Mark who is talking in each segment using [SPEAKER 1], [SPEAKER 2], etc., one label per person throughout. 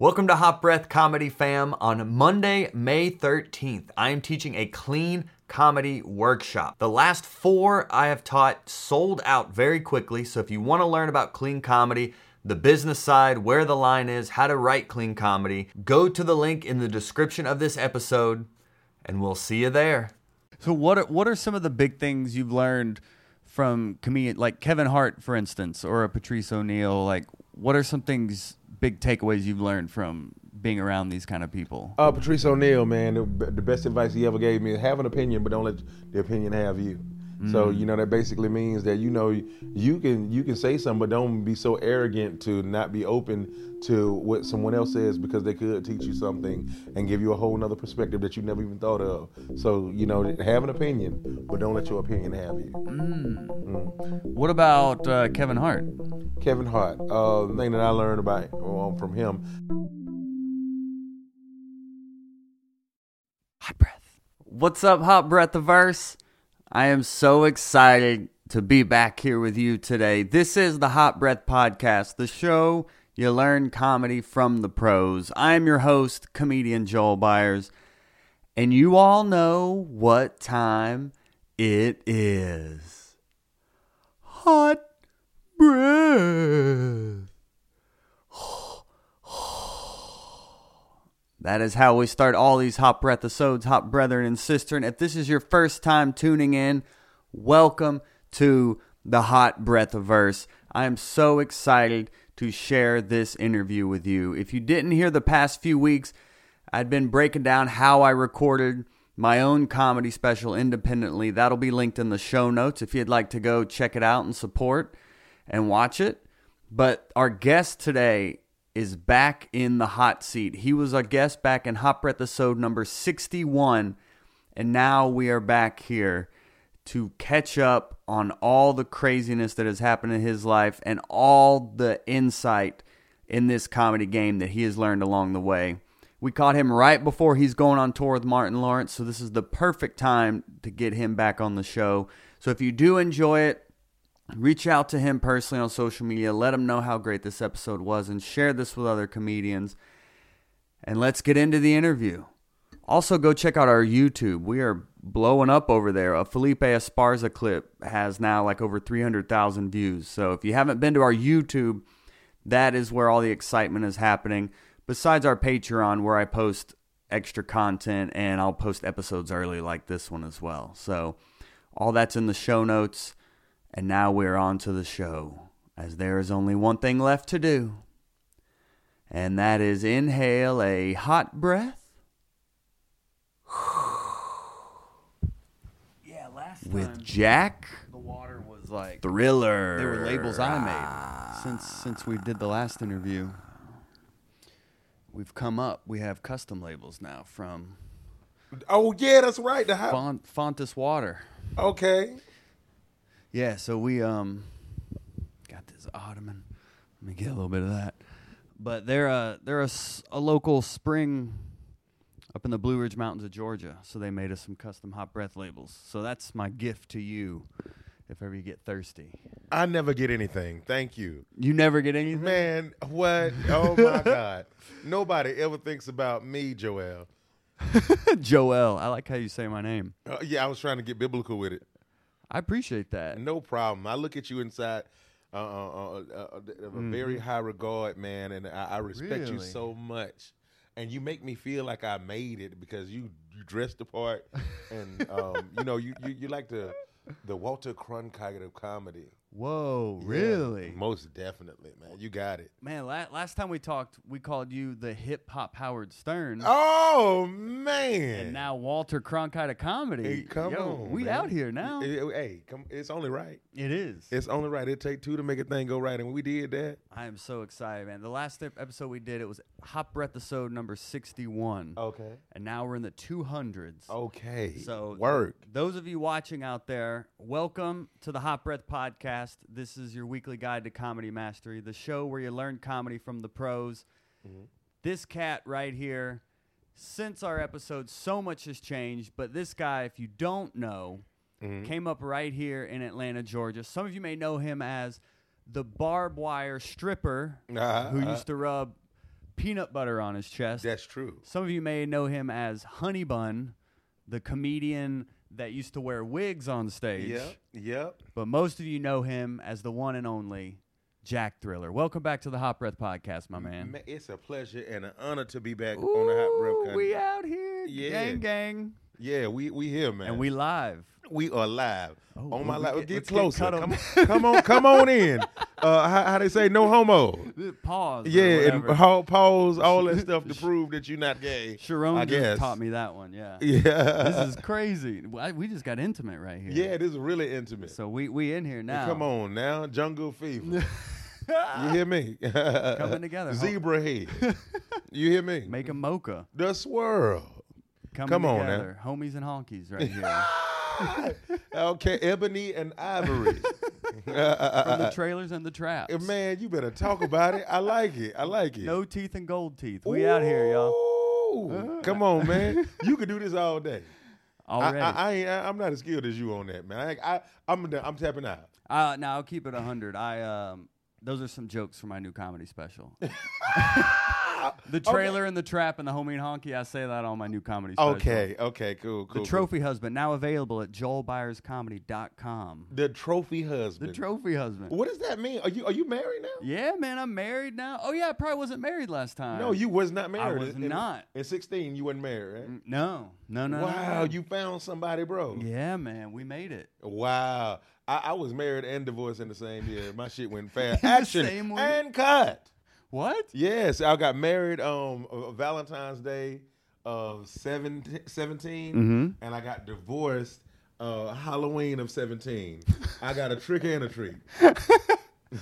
[SPEAKER 1] Welcome to Hot Breath Comedy Fam. On Monday, May 13th, I am teaching a clean comedy workshop. The last four I have taught sold out very quickly, so if you want to learn about clean comedy, the business side, where the line is, how to write clean comedy, go to the link in the description of this episode, and we'll see you there.
[SPEAKER 2] So what are what are some of the big things you've learned from comedian like Kevin Hart, for instance, or a Patrice O'Neal? Like, what are some things, big takeaways you've learned from being around these kind of people?
[SPEAKER 3] Uh, Patrice O'Neal, man, the, best advice he ever gave me is have an opinion, but don't let the opinion have you. So you know that basically means that you know you can you can say something, but don't be so arrogant to not be open to what someone else says because they could teach you something and give you a whole nother perspective that you never even thought of. So you know have an opinion, but don't let your opinion have you.
[SPEAKER 2] What about uh, Kevin Hart?
[SPEAKER 3] Kevin Hart, uh, the thing that I learned about um, from him
[SPEAKER 2] Hot breath. What's up, Hot Breath the Verse? I am so excited to be back here with you today. This is the Hot Breath Podcast, the show you learn comedy from the pros. I'm your host, comedian Joel Byers, and you all know what time it is. Hot breath. That is how we start all these Hot Breath episodes, Hot Brethren and Sister. And if this is your first time tuning in, welcome to the Hot Breath Verse. I am so excited to share this interview with you. If you didn't hear the past few weeks, I'd been breaking down how I recorded my own comedy special independently. That'll be linked in the show notes if you'd like to go check it out and support and watch it. But our guest today is back in the hot seat. He was our guest back in Hot Breath episode number 61, and now we are back here to catch up on all the craziness that has happened in his life and all the insight in this comedy game that he has learned along the way. We caught him right before he's going on tour with Martin Lawrence, so this is the perfect time to get him back on the show. So if you do enjoy it, reach out to him personally on social media. Let him know how great this episode was and share this with other comedians. And let's get into the interview. Also, go check out our YouTube. We are blowing up over there. A Felipe Esparza clip has now like over 300,000 views. So if you haven't been to our YouTube, that is where all the excitement is happening. Besides our Patreon, where I post extra content and I'll post episodes early like this one as well. So all that's in the show notes. And now we're on to the show, as there is only one thing left to do, and that is inhale a hot breath.
[SPEAKER 4] Yeah, last
[SPEAKER 2] With Jack
[SPEAKER 4] the water was like
[SPEAKER 2] Thriller.
[SPEAKER 4] There were labels I made ah. since since we did the last interview. We've come up. We have custom labels now from
[SPEAKER 3] Oh yeah, that's right. The hot.
[SPEAKER 4] Font, Fontus Water.
[SPEAKER 3] Okay.
[SPEAKER 4] Yeah, so we um got this ottoman. Let me get a little bit of that. But they're a they're a, a local spring up in the Blue Ridge Mountains of Georgia. So they made us some custom hot breath labels. So that's my gift to you if ever you get thirsty.
[SPEAKER 3] I never get anything. Thank you.
[SPEAKER 4] You never get anything?
[SPEAKER 3] Man, what? Oh my God. Nobody ever thinks about me, Joel.
[SPEAKER 4] Joel. I like how you say my name.
[SPEAKER 3] Uh, yeah, I was trying to get biblical with it.
[SPEAKER 4] I appreciate that.
[SPEAKER 3] No problem. I look at you inside uh, uh, uh, uh, of a very high regard, man, and I, I respect you
[SPEAKER 4] Really?
[SPEAKER 3] so much. And you make me feel like I made it because you you dressed the part, and um, you know you, you you like the the Walter Cronkite of comedy.
[SPEAKER 4] Whoa,
[SPEAKER 3] Yeah,
[SPEAKER 4] really?
[SPEAKER 3] most definitely, man. You got it.
[SPEAKER 4] Man, la- last time we talked, we called you the hip hop Howard Stern.
[SPEAKER 3] Oh man!
[SPEAKER 4] And now Walter Cronkite of comedy.
[SPEAKER 3] Hey, come
[SPEAKER 4] Yo,
[SPEAKER 3] on,
[SPEAKER 4] we
[SPEAKER 3] man.
[SPEAKER 4] out here now.
[SPEAKER 3] Hey, hey, come, it's only right.
[SPEAKER 4] it is.
[SPEAKER 3] It's only right. It take two to make a thing go right, and we did that.
[SPEAKER 4] I am so excited, man. The last ep- episode we did, it was Hot Breath episode number 61.
[SPEAKER 3] Okay.
[SPEAKER 4] And now we're in the 200s.
[SPEAKER 3] Okay.
[SPEAKER 4] So
[SPEAKER 3] work.
[SPEAKER 4] Those of you watching out there, welcome to the Hot Breath Podcast. This is your weekly guide to comedy mastery, the show where you learn comedy from the pros. This cat right here, since our episode, so much has changed. But this guy, if you don't know, came up right here in Atlanta, Georgia. Some of you may know him as the barbed wire stripper
[SPEAKER 3] Uh-huh,
[SPEAKER 4] who
[SPEAKER 3] uh-huh.
[SPEAKER 4] used to rub
[SPEAKER 2] peanut butter on his chest.
[SPEAKER 3] That's true.
[SPEAKER 2] Some of you may know him as Honey Bun, the comedian that used to wear wigs on stage.
[SPEAKER 3] Yep. Yep.
[SPEAKER 2] But most of you know him as the one and only Jack Thriller. Welcome back to the Hot Breath Podcast, my man.
[SPEAKER 3] Ma- It's a pleasure and an honor to be back on the Hot Breath.
[SPEAKER 2] Ooh, we out here,
[SPEAKER 3] Yeah.
[SPEAKER 2] gang, gang,
[SPEAKER 3] Yeah, we we here, man.
[SPEAKER 2] and we live.
[SPEAKER 3] We are live
[SPEAKER 2] Oh,
[SPEAKER 3] on my
[SPEAKER 2] we
[SPEAKER 3] live.
[SPEAKER 2] get-
[SPEAKER 3] Get,
[SPEAKER 2] let's get
[SPEAKER 3] closer. come, on, come on, come on in. Uh, how, how they say no homo.
[SPEAKER 2] Pause.
[SPEAKER 3] Yeah, and ho- pause all that stuff to prove that you're not gay.
[SPEAKER 2] Sharon
[SPEAKER 3] I
[SPEAKER 2] just
[SPEAKER 3] guess.
[SPEAKER 2] taught me that one. Yeah.
[SPEAKER 3] Yeah,
[SPEAKER 2] this is crazy. We just got intimate right here.
[SPEAKER 3] yeah, this is really intimate.
[SPEAKER 2] So we we in here now.
[SPEAKER 3] Come on now, jungle fever. you hear me?
[SPEAKER 2] Coming together.
[SPEAKER 3] Zebra head. You hear me?
[SPEAKER 2] Make a mocha.
[SPEAKER 3] the swirl.
[SPEAKER 2] Coming
[SPEAKER 3] Come on now.
[SPEAKER 2] together. Homies and honkies right here.
[SPEAKER 3] okay, ebony and ivory.
[SPEAKER 2] From the trailers and the traps.
[SPEAKER 3] Uh, Man, you better talk about it. I like it. I like it.
[SPEAKER 2] No teeth and gold teeth. We out here, y'all.
[SPEAKER 3] Ooh, Come on, man. You could do this all day.
[SPEAKER 2] Already.
[SPEAKER 3] I, I ain't, I, I'm not as skilled as you on that, man. I, I, I'm, I'm tapping out.
[SPEAKER 2] Uh, now I'll keep it hundred. I um, those are some jokes for my new comedy special. The trailer and the trap and the homie and honky. I say that on my new comedy special.
[SPEAKER 3] Okay, okay, cool, cool.
[SPEAKER 2] The trophy husband now available at joelbyerscomedy.com.
[SPEAKER 3] The trophy husband.
[SPEAKER 2] The trophy husband.
[SPEAKER 3] What does that mean? Are you are you married now?
[SPEAKER 2] Yeah, man, I'm married now. Oh yeah, I probably wasn't married last time.
[SPEAKER 3] No, you was not married.
[SPEAKER 2] was
[SPEAKER 3] In-
[SPEAKER 2] not.
[SPEAKER 3] In 16, you wasn't married, right?
[SPEAKER 2] Mm, No, no, no.
[SPEAKER 3] wow,
[SPEAKER 2] no.
[SPEAKER 3] you found somebody, bro.
[SPEAKER 2] Yeah, man, we made it.
[SPEAKER 3] Wow. I, I was married and divorced in the same year. My shit went fast. Action
[SPEAKER 2] same
[SPEAKER 3] and cut.
[SPEAKER 2] What?
[SPEAKER 3] Yes, I got married um Valentine's Day of 17, 17
[SPEAKER 2] Mhm.
[SPEAKER 3] and I got divorced uh Halloween of 17. I got a trick and a treat.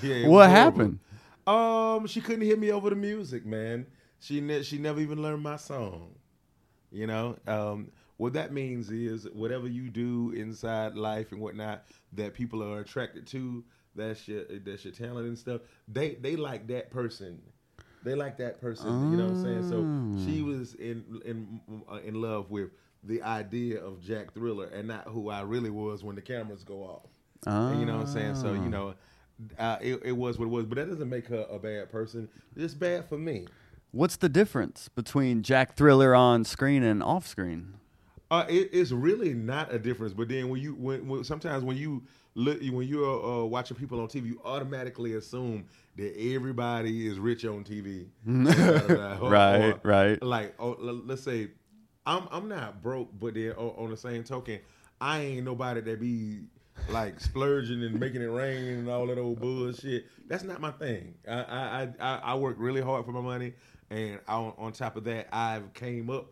[SPEAKER 3] Yeah,
[SPEAKER 2] What happened?
[SPEAKER 3] Um, she couldn't hear me over the music, man. She ne- she never even learned my song. You know, um, what that means is whatever you do inside life and whatnot that people are attracted to, that's your that's your talent and stuff. They they like that person. They like that person. You know what I'm saying? So she was in in uh, in love with the idea of Jack Thriller and not who I really was when the cameras go off. And you know what I'm saying? So you know, uh, it, it was what it was, but that doesn't make her a bad person. It's bad for me.
[SPEAKER 2] What's the difference between Jack Thriller on screen and off screen?
[SPEAKER 3] Uh, it, it's really not a difference. But then when you when, when sometimes when you look when you're uh, watching people on TV, you automatically assume that everybody is rich on TV. Or-
[SPEAKER 2] Right,
[SPEAKER 3] or,
[SPEAKER 2] right.
[SPEAKER 3] Like oh, let's say I'm I'm not broke, but then on, on the same token, I ain't nobody that be like splurging and making it rain and all that old bullshit. That's not my thing. I I I, I work really hard for my money, and on on top of that, I've came up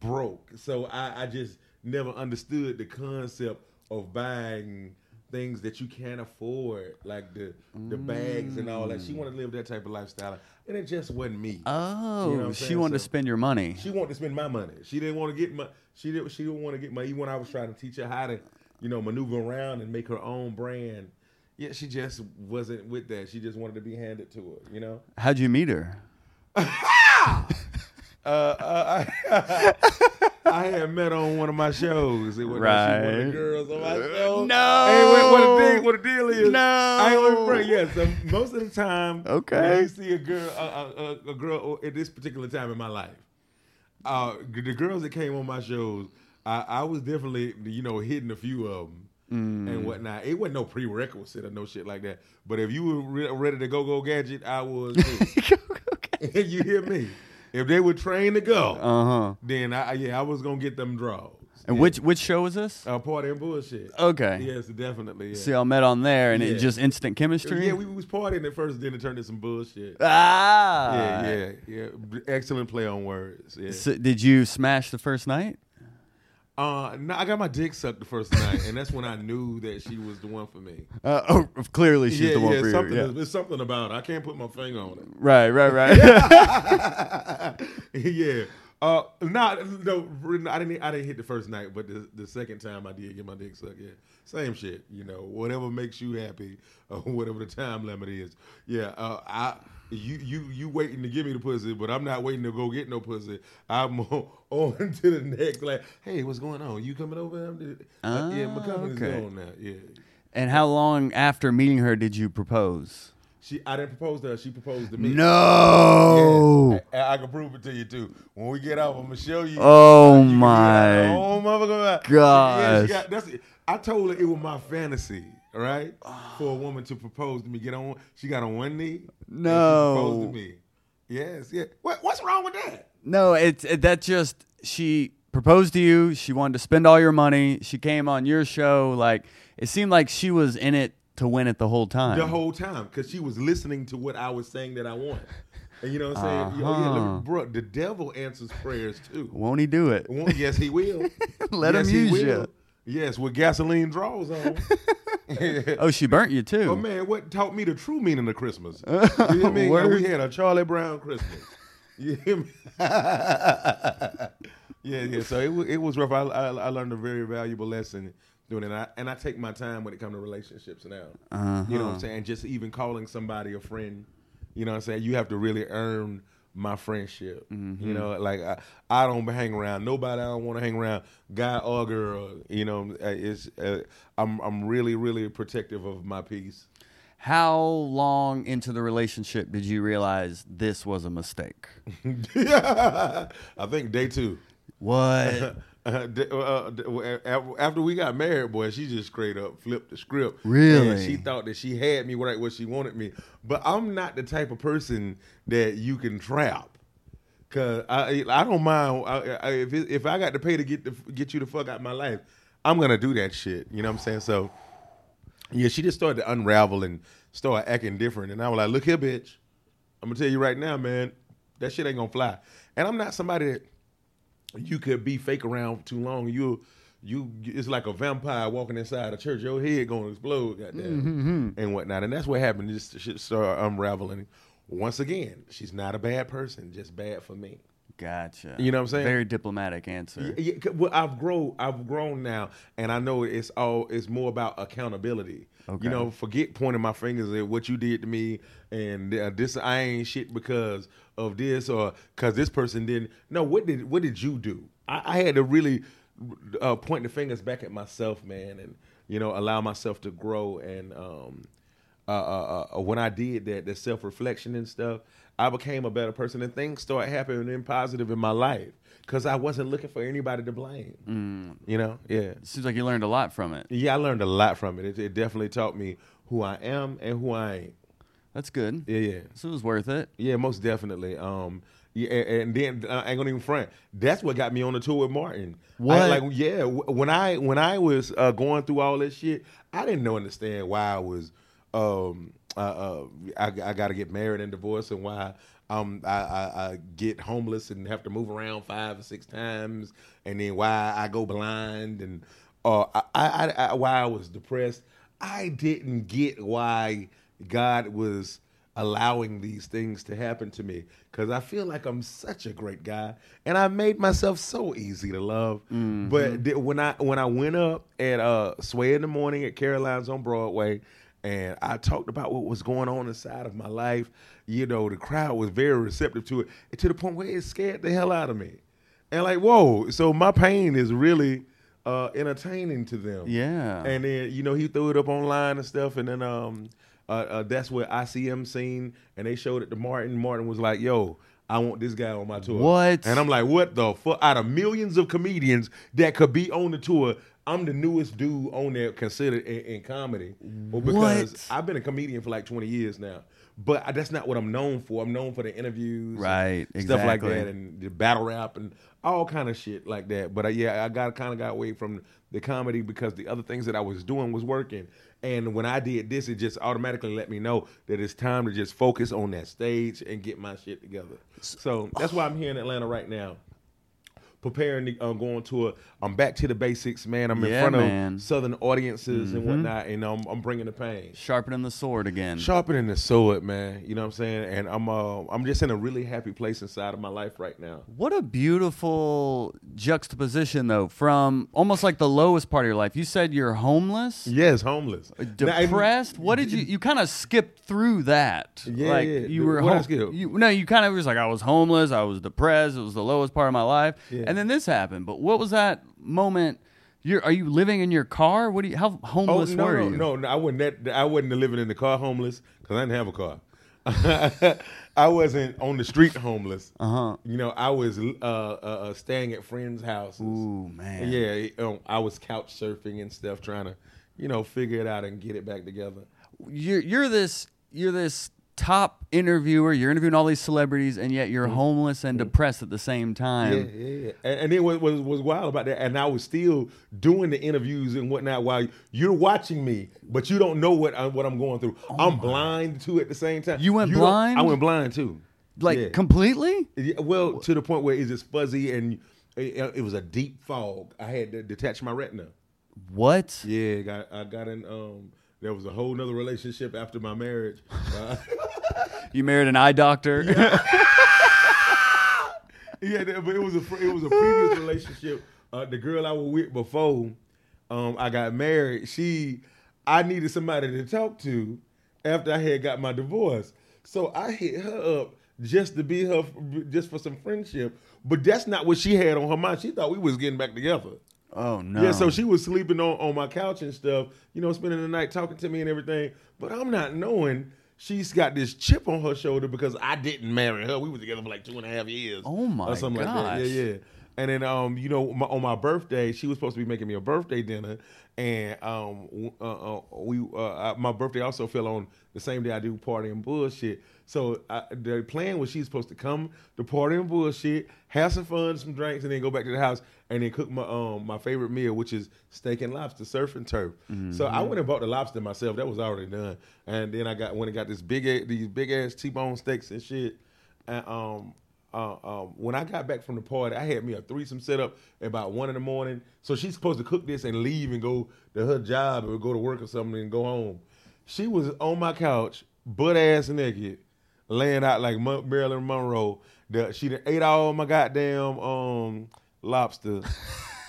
[SPEAKER 3] broke. So I, I just never understood the concept of buying things that you can't afford, like the the bags and all that. She wanted to live that type of lifestyle, and it just wasn't me.
[SPEAKER 2] Oh,
[SPEAKER 3] You know
[SPEAKER 2] she
[SPEAKER 3] saying?
[SPEAKER 2] wanted to spend your money.
[SPEAKER 3] She wanted to spend my money. She didn't want to get my. She didn't. She didn't want to get my. Even when I was trying to teach her how to, you know, maneuver around and make her own brand. Yeah, she just wasn't with that. She just wanted to be handed to her. You know.
[SPEAKER 2] How'd you meet her?
[SPEAKER 3] Uh, uh, I, I had met on one of my shows. It was right. one of the girls on my show.
[SPEAKER 2] No.
[SPEAKER 3] Hey, what, what, the deal, what the deal is?
[SPEAKER 2] No.
[SPEAKER 3] I ain't gonna front. Yeah, so most of the time,
[SPEAKER 2] Okay.
[SPEAKER 3] when you see a girl, a, a, a, a girl at this particular time in my life, uh, the girls that came on my shows, I, I was definitely, you know, hitting a few of them. And whatnot. It wasn't no prerequisite or no shit like that. But if you were re- ready to go go gadget, I was. Too. you hear me? If they were trained to go,
[SPEAKER 2] Uh huh.
[SPEAKER 3] then I yeah I was gonna get them draws.
[SPEAKER 2] And
[SPEAKER 3] Yeah.
[SPEAKER 2] which which show was this?
[SPEAKER 3] uh, party and bullshit?
[SPEAKER 2] Okay.
[SPEAKER 3] Yes, definitely. Yeah.
[SPEAKER 2] So y'all met on there, and
[SPEAKER 3] Yeah.
[SPEAKER 2] it just instant chemistry.
[SPEAKER 3] yeah, we was partying at first, then it turned into some bullshit.
[SPEAKER 2] ah.
[SPEAKER 3] yeah, yeah, yeah. Excellent play on words. Yeah.
[SPEAKER 2] So did you smash the first night?
[SPEAKER 3] Uh, no, I got my dick sucked the first night, and that's when I knew that she was the one for me.
[SPEAKER 2] Uh, oh, clearly she's
[SPEAKER 3] yeah,
[SPEAKER 2] the one
[SPEAKER 3] yeah,
[SPEAKER 2] for
[SPEAKER 3] something.
[SPEAKER 2] you. Yeah.
[SPEAKER 3] It's something about it. I can't put my finger on it.
[SPEAKER 2] Right, right, right.
[SPEAKER 3] yeah. Uh, nah, no, I didn't. I didn't hit the first night, but the, the second time I did get my dick sucked. Yeah, same shit. You know, whatever makes you happy, or whatever the time limit is. Yeah, uh, I you you you waiting to give me the pussy, but I'm not waiting to go get no pussy. I'm on, on to the next. Like, hey, what's going on? You coming over? I'm uh, yeah, my
[SPEAKER 2] Ah,
[SPEAKER 3] company's
[SPEAKER 2] okay.
[SPEAKER 3] going now. Yeah.
[SPEAKER 2] and how long after meeting her did you propose?
[SPEAKER 3] She, I didn't propose to her. She proposed to me.
[SPEAKER 2] No.
[SPEAKER 3] Yes. I, I can prove it to you too. When we get off, I'm gonna show you.
[SPEAKER 2] Oh,
[SPEAKER 3] You
[SPEAKER 2] my
[SPEAKER 3] out. Oh motherfucker!
[SPEAKER 2] gosh.
[SPEAKER 3] Yeah, she got, that's, I told her it was my fantasy, right, for a woman to propose to me. Get on. She got on one knee. she proposed
[SPEAKER 2] No.
[SPEAKER 3] to me. Yes, yeah. What, what's wrong with that?
[SPEAKER 2] No, it's it, that just she proposed to you. She wanted to spend all your money. She came on your show. Like it seemed like she was in it to win it the whole time.
[SPEAKER 3] the whole time because she was listening to what I was saying that I want. And you know what I'm saying? Yo, yeah,
[SPEAKER 2] Uh-huh.
[SPEAKER 3] look, bro, the devil answers prayers too.
[SPEAKER 2] Won't he do it?
[SPEAKER 3] Well, yes, he will.
[SPEAKER 2] Let
[SPEAKER 3] yes,
[SPEAKER 2] him use
[SPEAKER 3] will.
[SPEAKER 2] you.
[SPEAKER 3] Yes, with gasoline draws on.
[SPEAKER 2] Oh, she burnt you too.
[SPEAKER 3] Oh man, what taught me the true meaning of Christmas? You know what I mean?
[SPEAKER 2] Word.
[SPEAKER 3] We had a Charlie Brown Christmas. You hear me? yeah, yeah. So it was, it was rough. I, I, I learned a very valuable lesson doing it, and I, and I take my time when it comes to relationships now.
[SPEAKER 2] Uh-huh.
[SPEAKER 3] You know what I'm saying? Just even calling somebody a friend. You know what I'm saying? You have to really earn my friendship.
[SPEAKER 2] Mm-hmm.
[SPEAKER 3] You know, like I, I don't hang around nobody. I don't want to hang around guy or girl. You know, it's uh, I'm I'm really really protective of my peace.
[SPEAKER 2] How long into the relationship did you realize this was a mistake?
[SPEAKER 3] I think day two.
[SPEAKER 2] What?
[SPEAKER 3] Uh, d- uh, d- uh, after we got married, boy, she just straight up flipped the script.
[SPEAKER 2] Really?
[SPEAKER 3] And she thought that she had me right where she wanted me. But I'm not the type of person that you can trap. Cause I I don't mind I, I, if it, if I got to pay to get the, get you the fuck out of my life, I'm gonna do that shit. You know what I'm saying? So yeah, she just started to unravel and start acting different. And I was like, look here, bitch. I'm gonna tell you right now, man, that shit ain't gonna fly. And I'm not somebody that you could be fake around too long. You you it's like a vampire walking inside a church. Your head gonna explode, goddamn, mm-hmm. and whatnot. And that's what happened. This shit started unraveling. Once again, she's not a bad person, just bad for me.
[SPEAKER 2] Gotcha.
[SPEAKER 3] You know what I'm saying?
[SPEAKER 2] Very diplomatic answer.
[SPEAKER 3] Yeah, 'cause- well, I've grown. I've grown now, and I know it's all. It's more about accountability.
[SPEAKER 2] Okay.
[SPEAKER 3] You know, forget pointing my fingers at what you did to me, and uh, this I ain't shit because of this or because this person didn't. No, what did what did you do? I, I had to really uh, point the fingers back at myself, man, and you know, allow myself to grow. And um, uh, uh, uh, when I did that, the self reflection and stuff, I became a better person, and things started happening in positive in my life because I wasn't looking for anybody to blame. You know, yeah,
[SPEAKER 2] Seems like you learned a lot from it.
[SPEAKER 3] yeah. I learned a lot from it. It, it definitely taught me who I am and who I ain't.
[SPEAKER 2] That's good.
[SPEAKER 3] Yeah, yeah.
[SPEAKER 2] So it was worth it.
[SPEAKER 3] Yeah, most definitely. Um, yeah, and, and then I ain't gonna even front. That's what got me on the tour with Martin. I-
[SPEAKER 2] What?
[SPEAKER 3] like, yeah, when I when I was uh, going through all this shit, I didn't know understand why I was. Um, uh, uh, I, I got to get married and divorced, and why um I, I, I get homeless and have to move around five or six times, and then why I go blind, and uh, I, I, I why I was depressed. I didn't get why God was allowing these things to happen to me because I feel like I'm such a great guy and I made myself so easy to love. But th- when I when I went up at uh Sway in the morning at Caroline's on Broadway and I talked about what was going on inside of my life, you know, the crowd was very receptive to it to the point where it scared the hell out of me. And like, whoa, so my pain is really uh entertaining to them.
[SPEAKER 2] Yeah.
[SPEAKER 3] And then you know he threw it up online and stuff, and then um, uh, uh, that's what ICM seen, and they showed it to Martin. Martin was like, "Yo, I want this guy on my tour."
[SPEAKER 2] What?
[SPEAKER 3] And I'm like, "What the fuck?" Out of millions of comedians that could be on the tour, I'm the newest dude on there considered in, in comedy. Well, because
[SPEAKER 2] What?
[SPEAKER 3] I've been a comedian for like 20 years now. But I, that's not what I'm known for. I'm known for the interviews, and
[SPEAKER 2] Right,
[SPEAKER 3] Stuff like that, and the battle rap and all kind of shit like that. But uh, yeah, I got kind of got away from the comedy because the other things that I was doing was working. And when I did this, it just automatically let me know that it's time to just focus on that stage and get my shit together. So that's why I'm here in Atlanta right now, preparing to uh, go on tour. I'm back to the basics, man. I'm in
[SPEAKER 2] Yeah,
[SPEAKER 3] front
[SPEAKER 2] man. Mm-hmm.
[SPEAKER 3] of southern audiences and whatnot, and I'm, I'm bringing the pain
[SPEAKER 2] Sharpening the sword again.
[SPEAKER 3] sharpening the sword, man. You know what I'm saying? And I'm uh, I'm just in a really happy place inside of my life right now.
[SPEAKER 2] What a beautiful juxtaposition, though, from almost like the lowest part of your life. You said you're homeless,
[SPEAKER 3] Yes, homeless, Now, and-
[SPEAKER 2] depressed. what did you? You kind of skipped through that.
[SPEAKER 3] Yeah,
[SPEAKER 2] like
[SPEAKER 3] yeah.
[SPEAKER 2] you were.
[SPEAKER 3] What I
[SPEAKER 2] hom- You, no, you kind of was like I was homeless. I was depressed. It was the lowest part of my life,
[SPEAKER 3] Yeah.
[SPEAKER 2] and then this happened. But what was that moment You're are you living in your car? What do you? How
[SPEAKER 3] Oh
[SPEAKER 2] homeless
[SPEAKER 3] no,
[SPEAKER 2] were
[SPEAKER 3] no,
[SPEAKER 2] you?
[SPEAKER 3] no, no! I wasn't that. I wasn't living in the car homeless because I didn't have a car. I wasn't on the street homeless.
[SPEAKER 2] Uh huh.
[SPEAKER 3] You know, I was uh, uh, uh, staying at friends' houses.
[SPEAKER 2] Ooh man.
[SPEAKER 3] Yeah, um, I was couch surfing and stuff, trying to, you know, figure it out and get it back together.
[SPEAKER 2] You're you're this you're this top interviewer. You're interviewing all these celebrities, and yet you're mm-hmm. homeless and mm-hmm. depressed at the same time.
[SPEAKER 3] yeah, yeah. And, and it was, was was wild about that. And I was still doing the interviews and whatnot while you're watching me, but you don't know what I, what I'm going through. Oh I'm blind too at the same time.
[SPEAKER 2] Oh You went
[SPEAKER 3] don't-
[SPEAKER 2] blind?
[SPEAKER 3] I went blind too.
[SPEAKER 2] Like
[SPEAKER 3] Yeah.
[SPEAKER 2] completely.
[SPEAKER 3] Yeah, well, to the point where it's just fuzzy and it, it was a deep fog. I had to detach my retina.
[SPEAKER 2] What?
[SPEAKER 3] Yeah, got I got an Um, there was a whole nother relationship after my marriage. Uh,
[SPEAKER 2] You married an eye doctor?
[SPEAKER 3] yeah, that- but it was a it was a previous relationship. Uh, the girl I was with before um, I got married, she I needed somebody to talk to after I had got my divorce. So I hit her up just to be her, just for some friendship. But that's not what she had on her mind. She thought we was getting back together.
[SPEAKER 2] Oh no.
[SPEAKER 3] Yeah, so she was sleeping on, on my couch and stuff, you know, spending the night talking to me and everything. But I'm not knowing she's got this chip on her shoulder because I didn't marry her. We were together for like two and a half years.
[SPEAKER 2] Oh, my
[SPEAKER 3] or something like that.
[SPEAKER 2] gosh.
[SPEAKER 3] Yeah, yeah. And then, um, you know, my, on my birthday, she was supposed to be making me a birthday dinner, and um, uh, uh, we, uh, I, my birthday also fell on the same day I do party and bullshit. So I, the plan was she's supposed to come to party and bullshit, have some fun, some drinks, and then go back to the house and then cook my um my favorite meal, which is steak and lobster, surf and turf. So I went and bought the lobster myself. That was already done, and then I got when I got this big these big ass T-bone steaks and shit. And um, uh, um, when I got back from the party, I had me a threesome set up at about one in the morning. So she's supposed to cook this and leave and go to her job or go to work or something and go home. She was on my couch, butt ass naked, laying out like Marilyn Monroe. The, she done ate all my goddamn um, lobster.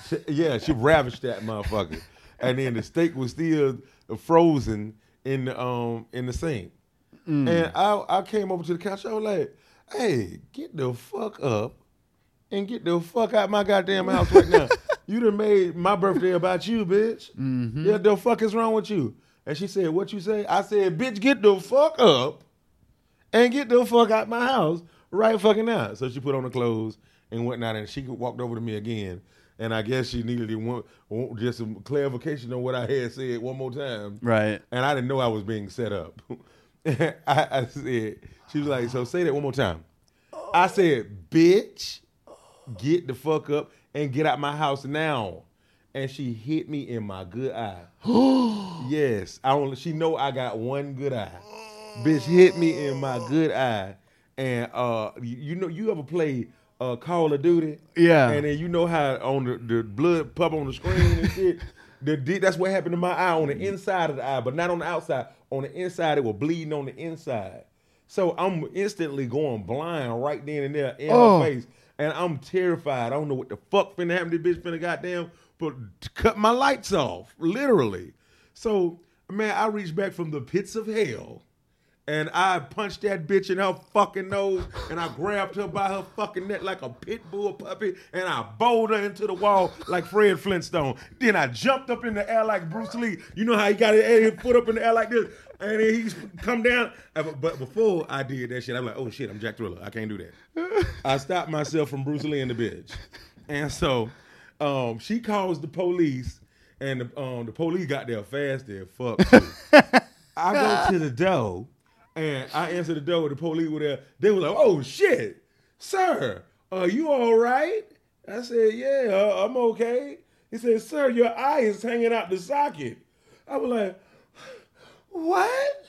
[SPEAKER 3] She- yeah, she ravished that motherfucker. And then the steak was still frozen in the um in the sink. And I I came over to the couch. I was like, "Hey, get the fuck up and get the fuck out my goddamn house right now. you done made my birthday about you, bitch. Yeah, the fuck is wrong with you?" And she said, "What you say?" I said, "Bitch, get the fuck up and get the fuck out my house right fucking now." So she put on the clothes and whatnot, and she walked over to me again. And I guess she needed to want, want just some clarification on what I had said one more time
[SPEAKER 2] right.
[SPEAKER 3] and I didn't know I was being set up. I, I said, she was like, so say that one more time. I said, bitch, get the fuck up and get out my house now. And she hit me in my good eye. yes, I only she know I got one good eye. Bitch hit me in my good eye. And uh, you, know, you ever play uh, Call of Duty?
[SPEAKER 2] Yeah.
[SPEAKER 3] And then you know how on the, the blood pop on the screen and shit. The, that's what happened to my eye on the inside of the eye, but not on the outside. On the inside, it was bleeding on the inside. So I'm instantly going blind right then and there in
[SPEAKER 2] Oh.
[SPEAKER 3] my face, and I'm terrified. I don't know what the fuck finna happen. This bitch finna goddamn but cut my lights off, literally. So man, I reached back from the pits of hell and I punched that bitch in her fucking nose, and I grabbed her by her fucking neck like a pit bull puppy, and I bowled her into the wall like Fred Flintstone. Then I jumped up in the air like Bruce Lee. You know how he got his foot up in the air like this, and then he come down. But before I did that shit, I'm like, oh shit, I'm Jack Thriller. I can't do that. I stopped myself from Bruce Lee and the bitch, and so um, she calls the police, and the, um, the police got there fast as fuck. I go to the door and I answered the door. With the police were there. They were like, "Oh shit, sir, are you all right?" I said, "Yeah, uh, I'm okay." He said, "Sir, your eye is hanging out the socket." I was like, "What?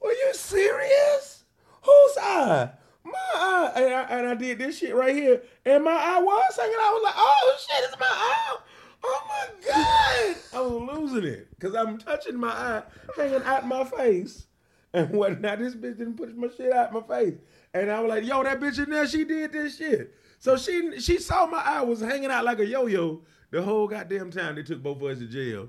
[SPEAKER 3] Were you serious? Whose eye?" My eye, and I, and I did this shit right here, and my eye was hanging out. I was like, "Oh shit, it's my eye!" Oh my god! I was losing it because I'm touching my eye, hanging out my face, and whatnot. This bitch didn't push my shit out my face, and I was like, "Yo, that bitch in there, she did this shit." So she she saw my eye was hanging out like a yo-yo the whole goddamn time. They took both of us to jail,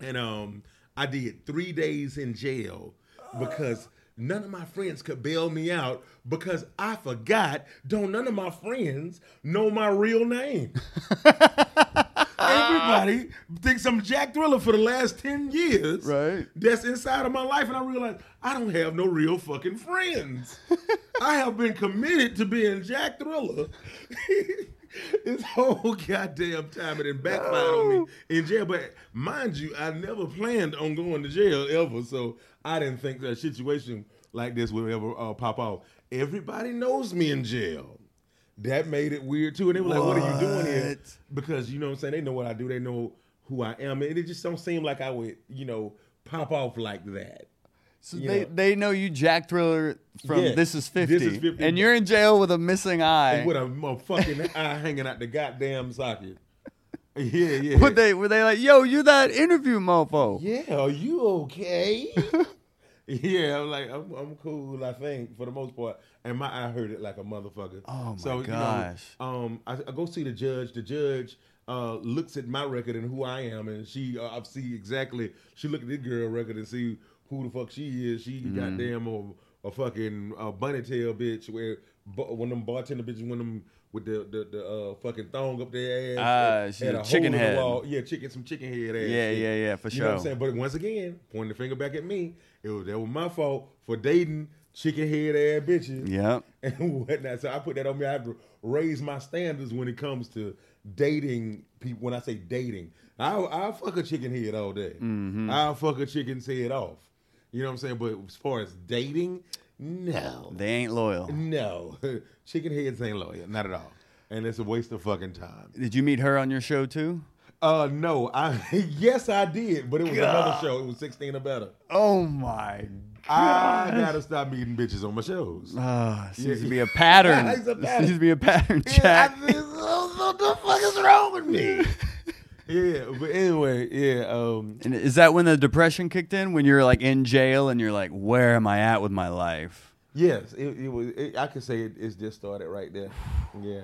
[SPEAKER 3] and um, I did three days in jail because none of my friends could bail me out because I forgot. Don't none of my friends know my real name. And everybody thinks I'm Jack Thriller for the last 10 years.
[SPEAKER 2] Right.
[SPEAKER 3] That's inside of my life. And I realize I don't have no real fucking friends. I have been committed to being Jack Thriller. this whole goddamn time and it backfired on me in jail. But mind you, I never planned on going to jail ever. So I didn't think that a situation like this would ever uh, pop off. Everybody knows me in jail. That made it weird too. And they were like, what are you doing here? Because you know what I'm saying? They know what I do. They know who I am. And it just don't seem like I would, you know, pop off like that.
[SPEAKER 2] So
[SPEAKER 3] You
[SPEAKER 2] they,
[SPEAKER 3] know.
[SPEAKER 2] they know you Jack Thriller from
[SPEAKER 3] Yeah,
[SPEAKER 2] This Is 50.
[SPEAKER 3] This Is 50.
[SPEAKER 2] And you're in jail with a missing eye.
[SPEAKER 3] And With a, a fucking eye hanging out the goddamn socket. Yeah, yeah.
[SPEAKER 2] Would they were they like, yo, you that interview mofo?
[SPEAKER 3] Yeah, are you okay? yeah, I'm like, I'm, I'm cool, I think, for the most part. And my eye hurt it like a motherfucker.
[SPEAKER 2] Oh, my
[SPEAKER 3] so, you know,
[SPEAKER 2] gosh.
[SPEAKER 3] um, I, I go see the judge. The judge uh, looks at my record and who I am, and she, uh, I see exactly. She look at this girl record and see who the fuck she is. She
[SPEAKER 2] Mm-hmm.
[SPEAKER 3] goddamn a, a fucking uh, bunny tail bitch. Where one of them bartender bitches, one of them with the the, the uh, fucking thong up their ass.
[SPEAKER 2] Ah,
[SPEAKER 3] had- had
[SPEAKER 2] a chicken head.
[SPEAKER 3] Yeah, chicken, some chicken head ass.
[SPEAKER 2] Yeah,
[SPEAKER 3] shit.
[SPEAKER 2] yeah, yeah, for sure.
[SPEAKER 3] You know what I'm saying? But once again, pointing the finger back at me, it was that was my fault for dating chicken head ass bitches
[SPEAKER 2] Yep.
[SPEAKER 3] and whatnot. So I put that on me. I have to raise my standards when it comes to dating people. When I say dating, I'll, I'll fuck a chicken head all day.
[SPEAKER 2] Mm-hmm.
[SPEAKER 3] I'll fuck a chicken's head off. You know what I'm saying? But as far as dating, no,
[SPEAKER 2] They ain't loyal.
[SPEAKER 3] no, chicken heads ain't loyal, not at all. And it's a waste of fucking time.
[SPEAKER 2] Did you meet her on your show too?
[SPEAKER 3] Uh, no, I yes I did, but it was another show. It was 16 or better.
[SPEAKER 2] Oh my
[SPEAKER 3] I gotta stop meeting bitches on my shows.
[SPEAKER 2] Ah, seems
[SPEAKER 3] Yeah.
[SPEAKER 2] to be a pattern.
[SPEAKER 3] It's a pattern.
[SPEAKER 2] Seems to be a pattern,
[SPEAKER 3] Yeah, I think, what the fuck is wrong with me? yeah, but anyway, yeah. Um,
[SPEAKER 2] And is that when the depression kicked in? When you're like in jail and you're like, where am I at with my life?
[SPEAKER 3] yes, it, it was. It, I could say it, it's just started right there. Yeah,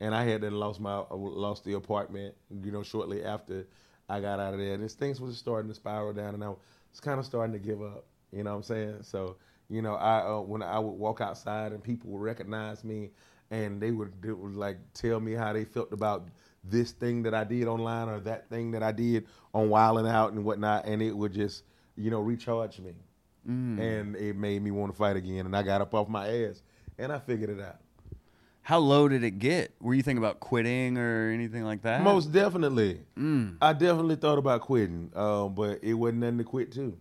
[SPEAKER 3] and I had then lost my lost the apartment. You know, shortly after I got out of there, and this things was starting to spiral down, and I was kind of starting to give up. You know what I'm saying? So you know, I uh, when I would walk outside and people would recognize me, and they would, they would like tell me how they felt about this thing that I did online or that thing that I did on Wild 'N Out and whatnot, and it would just you know recharge me, and it made me want to fight again, and I got up off my ass and I figured it out.
[SPEAKER 2] How low did it get? Were you thinking about quitting or anything like that?
[SPEAKER 3] Most definitely. I definitely thought about quitting, um, but it wasn't nothing to quit to.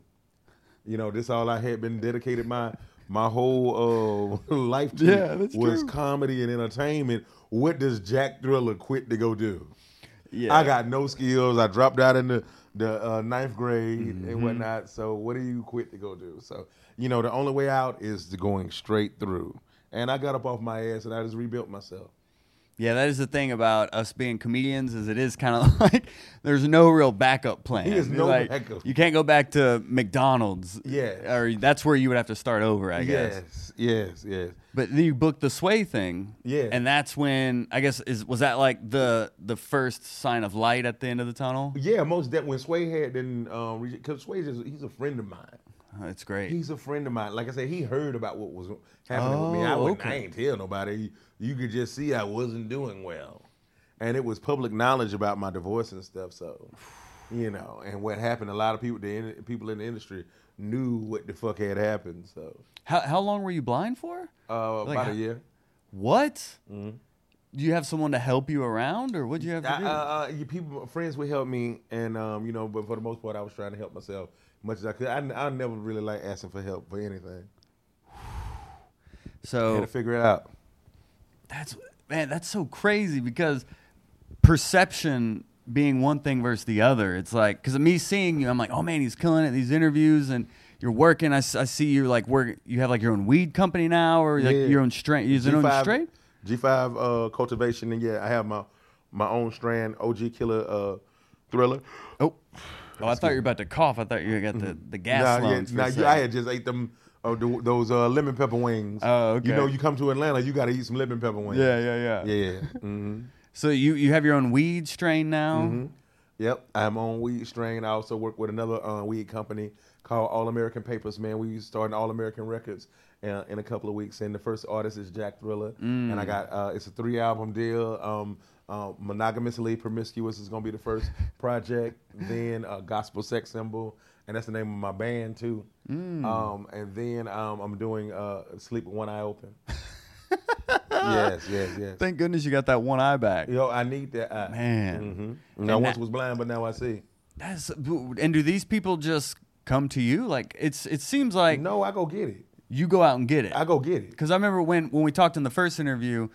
[SPEAKER 3] You know, this all I had been dedicated my my whole uh, life to
[SPEAKER 2] Yeah,
[SPEAKER 3] was
[SPEAKER 2] true.
[SPEAKER 3] comedy and entertainment. What does Jack Thriller quit to go do?
[SPEAKER 2] Yeah.
[SPEAKER 3] I got no skills. I dropped out in the the uh, ninth grade
[SPEAKER 2] Mm-hmm.
[SPEAKER 3] and whatnot. So what do you quit to go do? So you know, the only way out is to going straight through. And I got up off my ass and I just rebuilt myself.
[SPEAKER 2] Yeah, that is the thing about us being comedians is it is kind of like there's no real backup plan.
[SPEAKER 3] There's no
[SPEAKER 2] like,
[SPEAKER 3] backup.
[SPEAKER 2] You can't go back to McDonald's.
[SPEAKER 3] Yeah,
[SPEAKER 2] Or that's where you would have to start over, I guess.
[SPEAKER 3] Yes, yes, yes.
[SPEAKER 2] But then you booked the sway thing.
[SPEAKER 3] Yeah.
[SPEAKER 2] And that's when I guess is was that like the the first sign of light at the end of the tunnel?
[SPEAKER 3] Yeah, most that when Sway had then um because Sway's just, he's a friend of mine.
[SPEAKER 2] Oh, it's great.
[SPEAKER 3] He's a friend of mine. Like I said, he heard about what was happening with me. I
[SPEAKER 2] Oh,
[SPEAKER 3] wouldn't
[SPEAKER 2] okay.
[SPEAKER 3] I ain't tell nobody. You could just see I wasn't doing well. And it was public knowledge about my divorce and stuff, so you know, and what happened, a lot of people the in- people in the industry knew what the fuck had happened. So
[SPEAKER 2] how how long were you blind for?
[SPEAKER 3] uh
[SPEAKER 2] Like
[SPEAKER 3] about a year.
[SPEAKER 2] What?
[SPEAKER 3] Mm-hmm.
[SPEAKER 2] Do you have someone to help you around, or what'd you have to
[SPEAKER 3] I,
[SPEAKER 2] do?
[SPEAKER 3] uh, uh, you people, friends would help me, and um, you know, but for the most part, I was trying to help myself much as I could. I, I never really like asking for help for anything.
[SPEAKER 2] So I
[SPEAKER 3] had to figure it out.
[SPEAKER 2] that's man, that's so crazy because perception being one thing versus the other. It's like because of me seeing you, I'm like, oh man, he's killing it. These interviews and you're working. I, I see you like work. You have like your own weed company now, or like
[SPEAKER 3] Yeah.
[SPEAKER 2] your own strain. Is it own straight?
[SPEAKER 3] G5 uh, cultivation, and yeah, I have my my own strand, OG Killer uh, Thriller.
[SPEAKER 2] Oh, oh, I thought you were about to cough. I thought you got the the gas
[SPEAKER 3] Nah, yeah,
[SPEAKER 2] lungs.
[SPEAKER 3] nah, I had just ate them uh, th- those uh, lemon pepper wings.
[SPEAKER 2] Oh, okay.
[SPEAKER 3] You know, you come to Atlanta, you got to eat some lemon pepper wings.
[SPEAKER 2] yeah, yeah, yeah,
[SPEAKER 3] yeah. hmm
[SPEAKER 2] So you you have your own weed strain now.
[SPEAKER 3] Mm-hmm. Yep, I'm on weed strain. I also work with another uh, weed company called All American Papers. Man, we starting All American Records uh, in a couple of weeks, and the first artist is Jack Thriller, and I got uh, it's a three album deal. Um, Um, monogamously promiscuous is gonna be the first project. then uh, gospel sex symbol, and that's the name of my band too. Um, and then um, I'm doing uh, sleep with one eye open. yes, yes, yes.
[SPEAKER 2] Thank goodness you got that one eye back.
[SPEAKER 3] Yo, I need that eye.
[SPEAKER 2] Man.
[SPEAKER 3] hmm I once
[SPEAKER 2] that-
[SPEAKER 3] was blind, but now I see.
[SPEAKER 2] That's and do these people just come to you? Like it's it seems like
[SPEAKER 3] No, I go get it.
[SPEAKER 2] you go out and get it.
[SPEAKER 3] I go get it.
[SPEAKER 2] Because I remember when when we talked in the first interview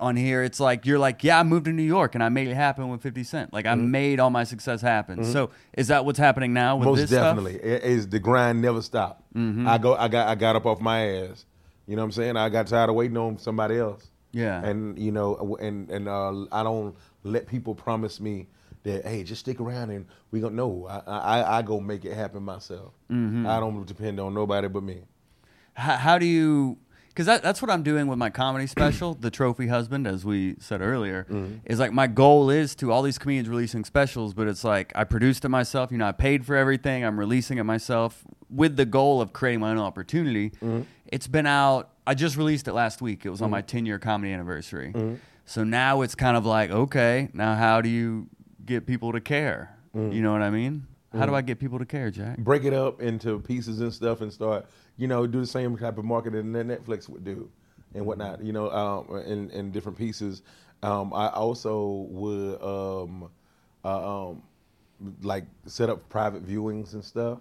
[SPEAKER 2] on here, it's like you're like, yeah, I moved to New York and I made it happen with Fifty Cent. Like I mm-hmm. made all my success happen. Mm-hmm. So is that what's happening now with
[SPEAKER 3] Most
[SPEAKER 2] this
[SPEAKER 3] definitely,
[SPEAKER 2] stuff?
[SPEAKER 3] it is the grind never stopped. Mm-hmm. I go, I got, I got up off my ass. You know what I'm saying? I got tired of waiting on somebody else.
[SPEAKER 2] Yeah.
[SPEAKER 3] And you know, and and uh, I don't let people promise me that hey, just stick around and we gonna know. I I, I go make it happen myself. I don't depend on nobody but me.
[SPEAKER 2] How, how do you? Because that, that's what I'm doing with my comedy special, The Trophy Husband, as we said earlier. Mm-hmm. Is like my goal is to all these comedians releasing specials, but it's like I produced it myself. You know, I paid for everything. I'm releasing it myself with the goal of creating my own opportunity. Mm-hmm. It's been out. I just released it last week. It was on my mm-hmm. 10 year comedy anniversary. So now it's kind of like, okay, now how do you get people to care? You know what I mean? How do I get people to care, Jack?
[SPEAKER 3] break it up into pieces and stuff and start, you know, do the same type of marketing that Netflix would do and whatnot, you know, um, in, in different pieces. Um, I also would, um, uh, um, like set up private viewings and stuff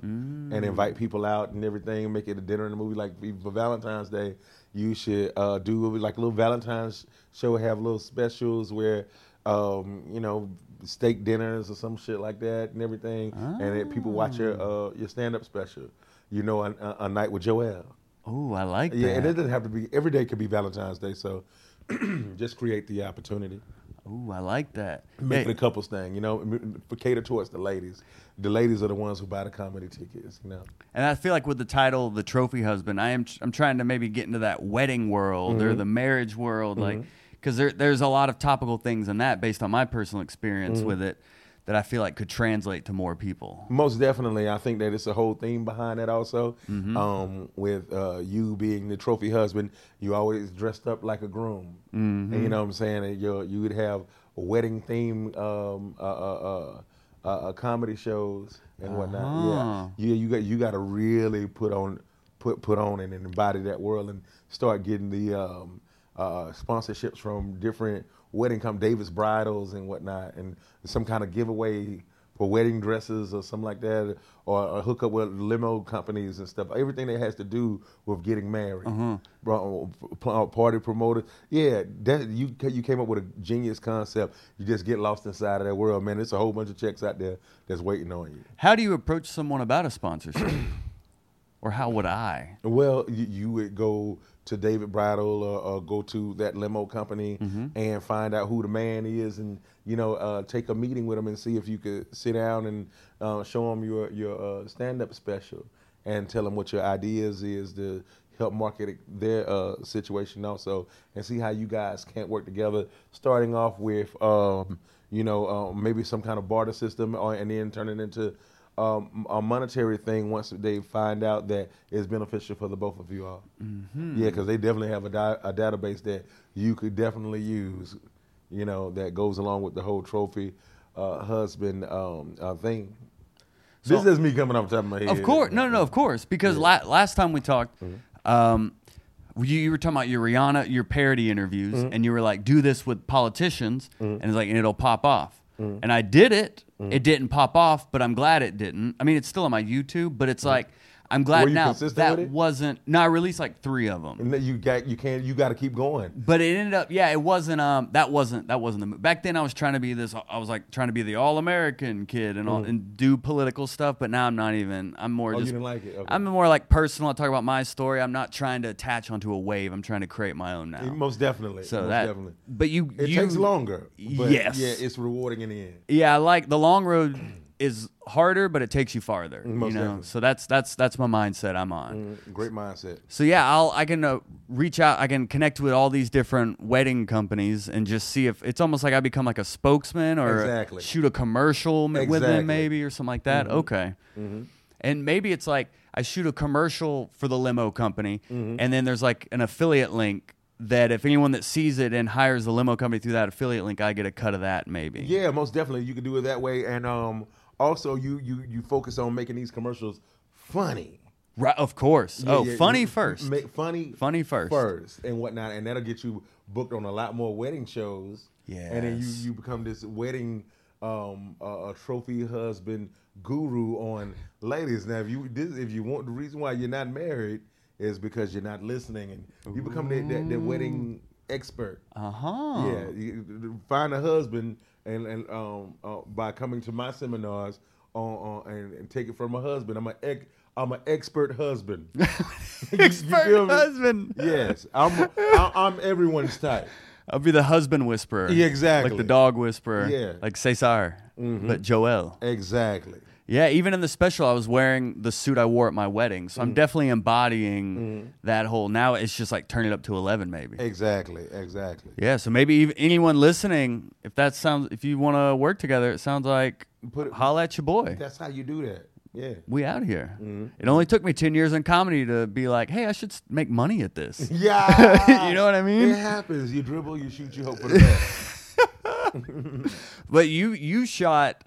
[SPEAKER 3] and invite people out and everything, make it a dinner and a movie. Like for Valentine's Day, you should uh, do like a little Valentine's show, have little specials where, um, you know, steak dinners or some shit like that and everything, and then people watch your uh, your stand up special. You know, a, a, a night with Joel.
[SPEAKER 2] Oh, I like that.
[SPEAKER 3] Yeah, and it doesn't have to be every day. Could be Valentine's Day, so just create the opportunity.
[SPEAKER 2] Ooh, I like that.
[SPEAKER 3] Make
[SPEAKER 2] Hey,
[SPEAKER 3] it a couples thing, you know. For cater towards the ladies. The ladies are the ones who buy the comedy tickets, you know.
[SPEAKER 2] and I feel like with the title, "The Trophy Husband," I am I'm trying to maybe get into that wedding world
[SPEAKER 3] Mm-hmm.
[SPEAKER 2] or the marriage world, like because there there's a lot of topical things in that based on my personal experience
[SPEAKER 3] Mm-hmm.
[SPEAKER 2] with it that I feel like could translate to more people.
[SPEAKER 3] Most definitely, I think that it's a whole theme behind that. Also,
[SPEAKER 2] Mm-hmm.
[SPEAKER 3] um, with uh, you being the trophy husband, you always dressed up like a groom,
[SPEAKER 2] Mm-hmm.
[SPEAKER 3] and you know what I'm saying. And you you would have wedding theme um, uh, uh, uh, uh, comedy shows and whatnot.
[SPEAKER 2] Ah.
[SPEAKER 3] Yeah, yeah, you got you got to really put on put put on and embody that world and start getting the um, uh, sponsorships from different wedding come Davis bridals and whatnot, and some kind of giveaway for wedding dresses or something like that, or, or hook up with limo companies and stuff. Everything that has to do with getting married, Bro- uh, party promoter. Yeah, that you you came up with a genius concept. You just get lost inside of that world, man. There's a whole bunch of checks out there that's waiting on you.
[SPEAKER 2] How do you approach someone about a sponsorship, or how would I?
[SPEAKER 3] Well, you, you would go to David Bridal or, or go to that limo company and find out who the man is, and you know, uh, take a meeting with him and see if you could sit down and uh, show him your your uh, stand up special and tell him what your ideas is to help market their uh, situation also, and see how you guys can't work together. Starting off with, um, you know, uh, maybe some kind of barter system, or, and then turn it into um, a monetary thing once they find out that it's beneficial for the both of you all.
[SPEAKER 2] Mm-hmm.
[SPEAKER 3] Yeah, because they definitely have a, di- a database that you could definitely use, you know, that goes along with the whole trophy uh, husband um, uh, thing. this is me coming off the top of my head.
[SPEAKER 2] Of course, no, no, no, of course, because la- last time we talked,
[SPEAKER 3] Mm-hmm.
[SPEAKER 2] um, you, you were talking about your Rihanna, your parody interviews,
[SPEAKER 3] Mm-hmm.
[SPEAKER 2] and you were like, "Do this with politicians," and it's like, and it'll pop off.
[SPEAKER 3] Mm-hmm.
[SPEAKER 2] And I did it. It didn't pop off, but I'm glad it didn't. I mean, it's still on my YouTube, but it's like I'm glad
[SPEAKER 3] you
[SPEAKER 2] now
[SPEAKER 3] consistent
[SPEAKER 2] that
[SPEAKER 3] with it?
[SPEAKER 2] wasn't. No, I released like three of them.
[SPEAKER 3] And then you got you can't you got to keep going.
[SPEAKER 2] But it ended up, yeah, it wasn't. Um, that wasn't that wasn't the mo- back then. I was trying to be this. I was like trying to be the all American kid and all and do political stuff. But now I'm not even. I'm more
[SPEAKER 3] Mm. Oh, you
[SPEAKER 2] just.
[SPEAKER 3] didn't like it? Okay.
[SPEAKER 2] I'm more like personal. I talk about my story. I'm not trying to attach onto a wave. I'm trying to create my own now.
[SPEAKER 3] Most definitely.
[SPEAKER 2] So
[SPEAKER 3] most
[SPEAKER 2] that.
[SPEAKER 3] definitely.
[SPEAKER 2] But you.
[SPEAKER 3] It
[SPEAKER 2] you,
[SPEAKER 3] takes longer. But
[SPEAKER 2] Yes.
[SPEAKER 3] Yeah, it's rewarding in the end.
[SPEAKER 2] Yeah, I like the long road is harder, but it takes you farther.
[SPEAKER 3] Most
[SPEAKER 2] you know,
[SPEAKER 3] definitely.
[SPEAKER 2] so that's that's that's my mindset I'm on.
[SPEAKER 3] Mm, Great mindset.
[SPEAKER 2] So yeah, I'll I can uh, reach out. I can connect with all these different wedding companies and just see if it's almost like I become like a spokesman or
[SPEAKER 3] Exactly.
[SPEAKER 2] shoot a commercial m- with
[SPEAKER 3] Exactly.
[SPEAKER 2] them maybe or something like that. Okay, and maybe it's like I shoot a commercial for the limo company, and then there's like an affiliate link that if anyone that sees it and hires the limo company through that affiliate link, I get a cut of that maybe.
[SPEAKER 3] Yeah, most definitely. You can do it that way, and um, also you you you focus on making these commercials funny.
[SPEAKER 2] Right, of course.
[SPEAKER 3] Yeah,
[SPEAKER 2] oh,
[SPEAKER 3] yeah,
[SPEAKER 2] funny first.
[SPEAKER 3] Make funny,
[SPEAKER 2] Funny first.
[SPEAKER 3] first, and whatnot, and that'll get you booked on a lot more wedding shows. Yeah, and then you you become this wedding um uh, a trophy husband guru on ladies. Now, if you this, if you want the reason why you're not married is because you're not listening, and you become the, the, the wedding expert.
[SPEAKER 2] uh huh.
[SPEAKER 3] Yeah, you, find a husband and and um uh, by coming to my seminars on, on and, and take it from a husband. I'm an ex, I'm an expert husband.
[SPEAKER 2] Expert husband.
[SPEAKER 3] Yes, I'm I, I'm everyone's type.
[SPEAKER 2] I'll be the husband whisperer.
[SPEAKER 3] Yeah, exactly.
[SPEAKER 2] Like the dog whisperer.
[SPEAKER 3] Yeah.
[SPEAKER 2] Like Cesar. But Joel.
[SPEAKER 3] Exactly.
[SPEAKER 2] Yeah, even in the special, I was wearing the suit I wore at my wedding. So I'm mm. definitely embodying mm. that whole. Now it's just like turn it up to 11, maybe.
[SPEAKER 3] Exactly. Exactly.
[SPEAKER 2] Yeah, so maybe even anyone listening, if that sounds, if you want to work together, it sounds like
[SPEAKER 3] Put it-
[SPEAKER 2] holla at your boy.
[SPEAKER 3] That's how you do that. Yeah.
[SPEAKER 2] We out here. Mm-hmm. It only took me 10 years in comedy to be like, hey, I should s- make money at this.
[SPEAKER 3] Yeah.
[SPEAKER 2] You know what I mean?
[SPEAKER 3] It happens. You dribble, you shoot, you hope for the best.
[SPEAKER 2] But you you shot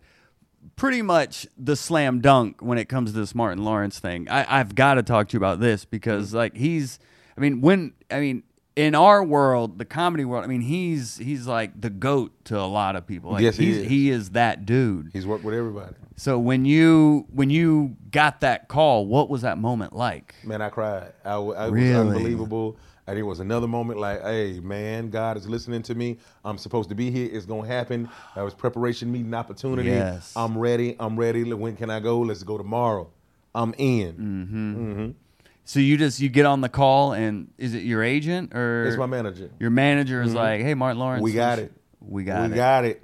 [SPEAKER 2] pretty much the slam dunk when it comes to this Martin Lawrence thing. I, I've got to talk to you about this because
[SPEAKER 3] Mm-hmm.
[SPEAKER 2] like he's I mean when I mean in our world, the comedy world, I mean he's he's like the goat to a lot of people. Like,
[SPEAKER 3] Yes, he is.
[SPEAKER 2] he is that dude.
[SPEAKER 3] He's worked with everybody.
[SPEAKER 2] So when you when you got that call, what was that moment like?
[SPEAKER 3] Man, I cried. I, it
[SPEAKER 2] Really?
[SPEAKER 3] was unbelievable. And it was another moment like, hey, man, God is listening to me. I'm supposed to be here. It's going to happen. That was preparation meeting opportunity.
[SPEAKER 2] Yes.
[SPEAKER 3] I'm ready. I'm ready. When can I go? Let's go tomorrow. I'm in.
[SPEAKER 2] Mm-hmm. So you just you get on the call and is it your agent or
[SPEAKER 3] It's my manager.
[SPEAKER 2] Your manager is like, "Hey, Martin Lawrence,
[SPEAKER 3] We got it.
[SPEAKER 2] We got
[SPEAKER 3] we
[SPEAKER 2] it.
[SPEAKER 3] got it.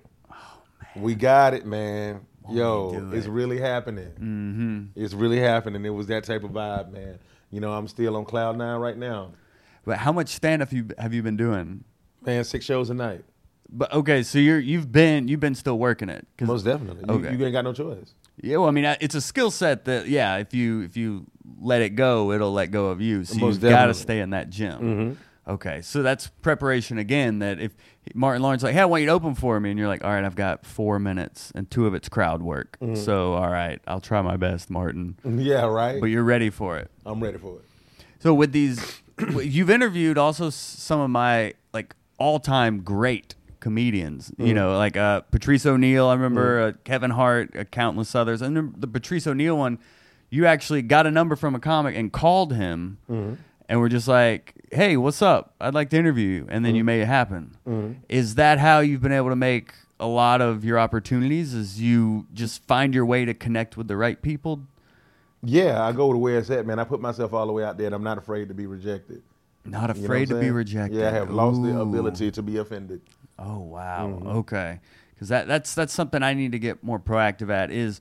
[SPEAKER 3] We got it, man. Yo, it's
[SPEAKER 2] it?
[SPEAKER 3] really happening. Mm-hmm. It's really happening. It was that type of vibe, man. You know, I'm still on cloud nine right now.
[SPEAKER 2] But how much stand up you have you been doing?
[SPEAKER 3] Man, six shows a night.
[SPEAKER 2] But okay, so you're you've been you've been still working it.
[SPEAKER 3] Most definitely. You,
[SPEAKER 2] Okay.
[SPEAKER 3] you ain't got no choice.
[SPEAKER 2] Yeah, well, I mean, it's a skill set that yeah, if you if you let it go, it'll let go of you. So
[SPEAKER 3] Most
[SPEAKER 2] you've got to stay in that gym.
[SPEAKER 3] Mm-hmm.
[SPEAKER 2] Okay, so that's preparation again. That if Martin Lawrence like, hey, I want you to open for me, and you're like, all right, I've got four minutes, and two of it's crowd work.
[SPEAKER 3] Mm-hmm.
[SPEAKER 2] So all right, I'll try my best, Martin.
[SPEAKER 3] Yeah, right.
[SPEAKER 2] But you're ready for it.
[SPEAKER 3] I'm ready for it.
[SPEAKER 2] So with these, you've interviewed also some of my like all-time great comedians.
[SPEAKER 3] Mm.
[SPEAKER 2] You know, like uh, Patrice O'Neal. I remember uh, Kevin Hart, uh, countless others. And the Patrice O'Neal one, you actually got a number from a comic and called him,
[SPEAKER 3] Mm-hmm.
[SPEAKER 2] and we're just like, "Hey, what's up? I'd like to interview you." And then
[SPEAKER 3] Mm-hmm.
[SPEAKER 2] you made it happen. Is that how you've been able to make? A lot of your opportunities is you just find your way to connect with the right people.
[SPEAKER 3] Yeah, I go to where it's at, man. I put myself all the way out there, and I'm not afraid to be rejected.
[SPEAKER 2] Not
[SPEAKER 3] You know
[SPEAKER 2] afraid to be rejected.
[SPEAKER 3] Yeah, I have lost the ability to be offended.
[SPEAKER 2] Oh wow.
[SPEAKER 3] Mm-hmm.
[SPEAKER 2] Okay. Because that that's that's something I need to get more proactive at is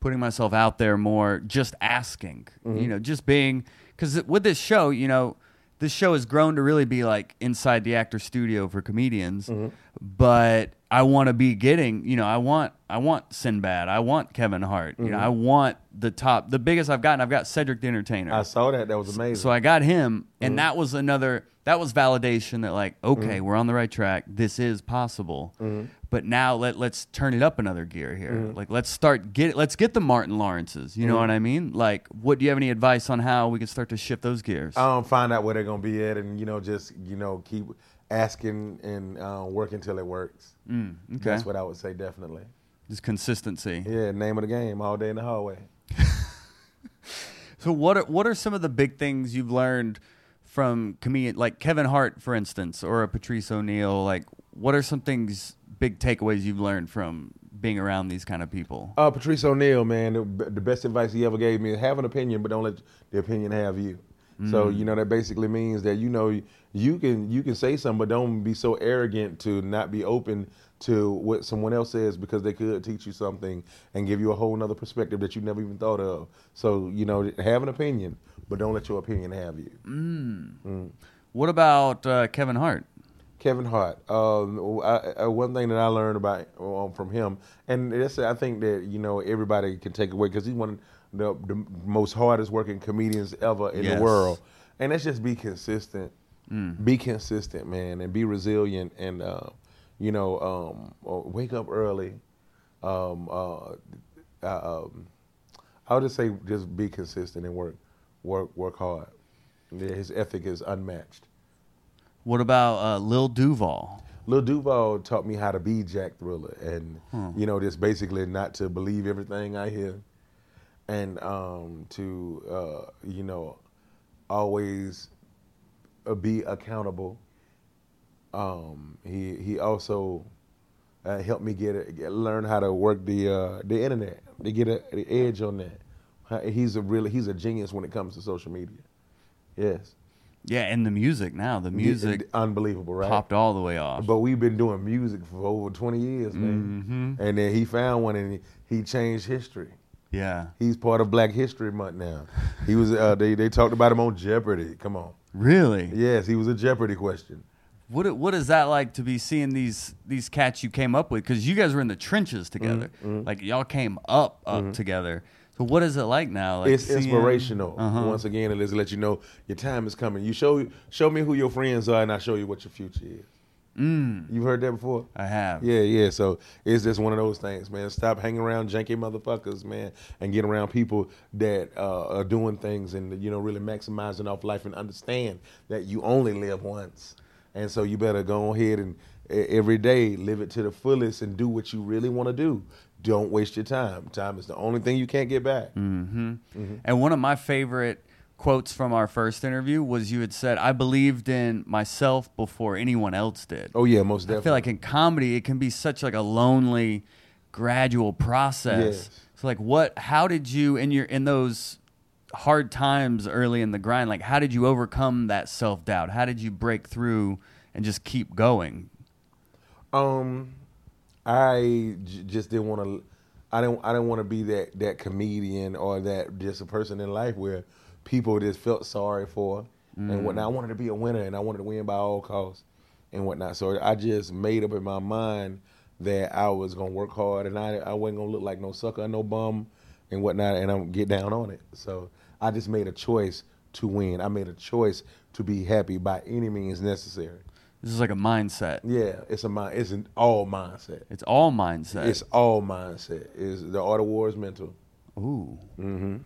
[SPEAKER 2] putting myself out there more, just asking.
[SPEAKER 3] Mm-hmm.
[SPEAKER 2] You know, just being because with this show, you know, this show has grown to really be like inside the actor studio for comedians.
[SPEAKER 3] Mm-hmm.
[SPEAKER 2] But I want to be getting, you know, I want I want Sinbad, I want Kevin Hart, you know,
[SPEAKER 3] Mm-hmm.
[SPEAKER 2] I want the top, the biggest I've gotten. I've got Cedric the Entertainer.
[SPEAKER 3] I saw that. That was amazing.
[SPEAKER 2] So I got him,
[SPEAKER 3] Mm-hmm.
[SPEAKER 2] and that was another. That was validation that like, okay,
[SPEAKER 3] Mm-hmm.
[SPEAKER 2] we're on the right track. This is possible. But now let let's turn it up another gear here.
[SPEAKER 3] Mm-hmm.
[SPEAKER 2] Like let's start get let's get the Martin Lawrences. You know what I mean? Like, what do you have any advice on how we can start to shift those gears?
[SPEAKER 3] um, find out where they're gonna be at, and you know, just you know, keep asking and uh, work until it works.
[SPEAKER 2] Mm, okay,
[SPEAKER 3] That's what I would say, definitely.
[SPEAKER 2] just consistency.
[SPEAKER 3] Yeah, name of the game, all day in the hallway.
[SPEAKER 2] So what are what are some of the big things you've learned from comedian like Kevin Hart, for instance, or a Patrice O'Neal? Like, what are some things, big takeaways you've learned from being around these kind of people?
[SPEAKER 3] Uh, Patrice O'Neal, man, the, the best advice he ever gave me is have an opinion, but don't let the opinion have you. So you know that basically means that you know you can you can say something, but don't be so arrogant to not be open to what someone else says because they could teach you something and give you a whole nother perspective that you never even thought of. So you know have an opinion, but don't let your opinion have you.
[SPEAKER 2] What about uh, Kevin Hart?
[SPEAKER 3] Kevin Hart. Um, I, I, one thing that I learned about um, from him, and that's I think that you know everybody can take away because he's one the, the most hardest working comedians ever in
[SPEAKER 2] Yes.
[SPEAKER 3] the world, and that's just be consistent. Be consistent, man, and be resilient, and uh, you know, um, uh, wake up early. Um, uh, uh, um, I would just say, just be consistent and work, work, work hard. Yeah, his ethic is unmatched.
[SPEAKER 2] What about uh, Lil Duval?
[SPEAKER 3] Lil Duval taught me how to be Jack Thriller, and you know, just basically not to believe everything I hear, and um, to uh, you know, always uh, be accountable. Um, he he also uh, helped me get, a, get learn how to work the uh, the internet to get a, the edge on that. He's a really he's a genius when it comes to social media. Yes,
[SPEAKER 2] Yeah, and the music now. The music
[SPEAKER 3] unbelievable, right?
[SPEAKER 2] popped all the way off.
[SPEAKER 3] But we've been doing music for over 20 years, man. And then he found one and he, he changed history.
[SPEAKER 2] Yeah.
[SPEAKER 3] He's part of Black History Month now. He was uh, they they talked about him on Jeopardy. Come on.
[SPEAKER 2] Really?
[SPEAKER 3] Yes, he was a Jeopardy question.
[SPEAKER 2] What what is that like to be seeing these these cats you came up with? Because you guys were in the trenches together,
[SPEAKER 3] Mm-hmm,
[SPEAKER 2] like y'all came up up together. So what is it like now? Like
[SPEAKER 3] it's
[SPEAKER 2] seeing-
[SPEAKER 3] inspirational.
[SPEAKER 2] Uh-huh.
[SPEAKER 3] Once again, it is to let you know your time is coming. You show show me who your friends are, and I show you what your future is.
[SPEAKER 2] Mm,
[SPEAKER 3] You've heard that before?
[SPEAKER 2] I have.
[SPEAKER 3] Yeah, yeah. So it's just one of those things, man. Stop hanging around janky motherfuckers, man, and get around people that uh, are doing things and you know really maximizing off life and understand that you only live once, and so you better go ahead and every day live it to the fullest and do what you really want to do. Don't waste your time. Time is the only thing you can't get back.
[SPEAKER 2] mm-hmm And one of my favorite quotes from our first interview was you had said, "I believed in myself before anyone else did."
[SPEAKER 3] Oh yeah, most definitely.
[SPEAKER 2] I feel like in comedy it can be such like a lonely, gradual process.
[SPEAKER 3] Yes.
[SPEAKER 2] So like, what? How did you in your in those hard times early in the grind? Like, how did you overcome that self doubt? How did you break through and just keep going?
[SPEAKER 3] Um, I j- just didn't want to. I didn't. I didn't want to be that that comedian or that just a person in life where people just felt sorry for and whatnot. I wanted to be a winner and I wanted to win by all costs and whatnot. So I just made up in my mind that I was gonna work hard and I I wasn't gonna look like no sucker, no bum, and whatnot, and I'm get down on it. So I just made a choice to win. I made a choice to be happy by any means necessary.
[SPEAKER 2] This is like a mindset.
[SPEAKER 3] Yeah, it's a mind. It's an all mindset.
[SPEAKER 2] It's all mindset.
[SPEAKER 3] It's all mindset. Is the art of war is mental.
[SPEAKER 2] Ooh.
[SPEAKER 3] hmm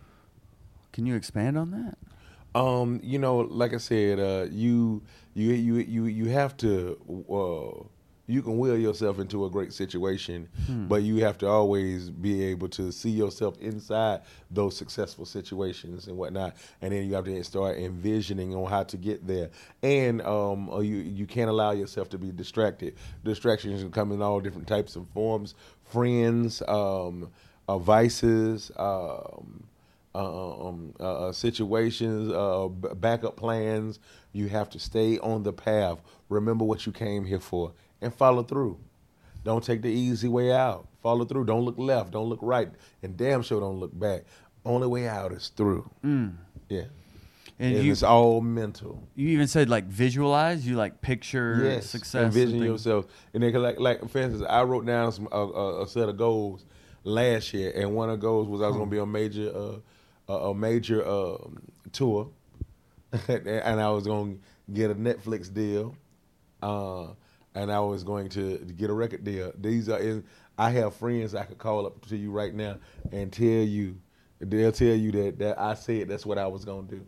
[SPEAKER 2] Can you expand on that?
[SPEAKER 3] Um, you know, like I said, uh, you you you you you have to. Uh, you can will yourself into a great situation, but you have to always be able to see yourself inside those successful situations and whatnot, and then you have to start envisioning on how to get there. And um, uh, you you can't allow yourself to be distracted. Distractions can come in all different types of forms: friends, um, uh, vices. Um, um, uh, uh, situations, uh, b- backup plans. You have to stay on the path. Remember what you came here for and follow through. Don't take the easy way out. Follow through. Don't look left. Don't look right. And damn sure don't look back. Only way out is through. Yeah.
[SPEAKER 2] Mm. And
[SPEAKER 3] And
[SPEAKER 2] you
[SPEAKER 3] it's all mental.
[SPEAKER 2] you even said like visualize. You like picture
[SPEAKER 3] yes.
[SPEAKER 2] success.
[SPEAKER 3] Envision yourself. And then, like, like for instance, I wrote down some a, a, a set of goals last year, and one of the goals was I was going to be a major uh, a, a major um, tour, and I was going to get a Netflix deal, uh, and I was going to get a record deal. These are in, I have friends I could call up to you right now and tell you, they'll tell you that that I said that's what I was going to do,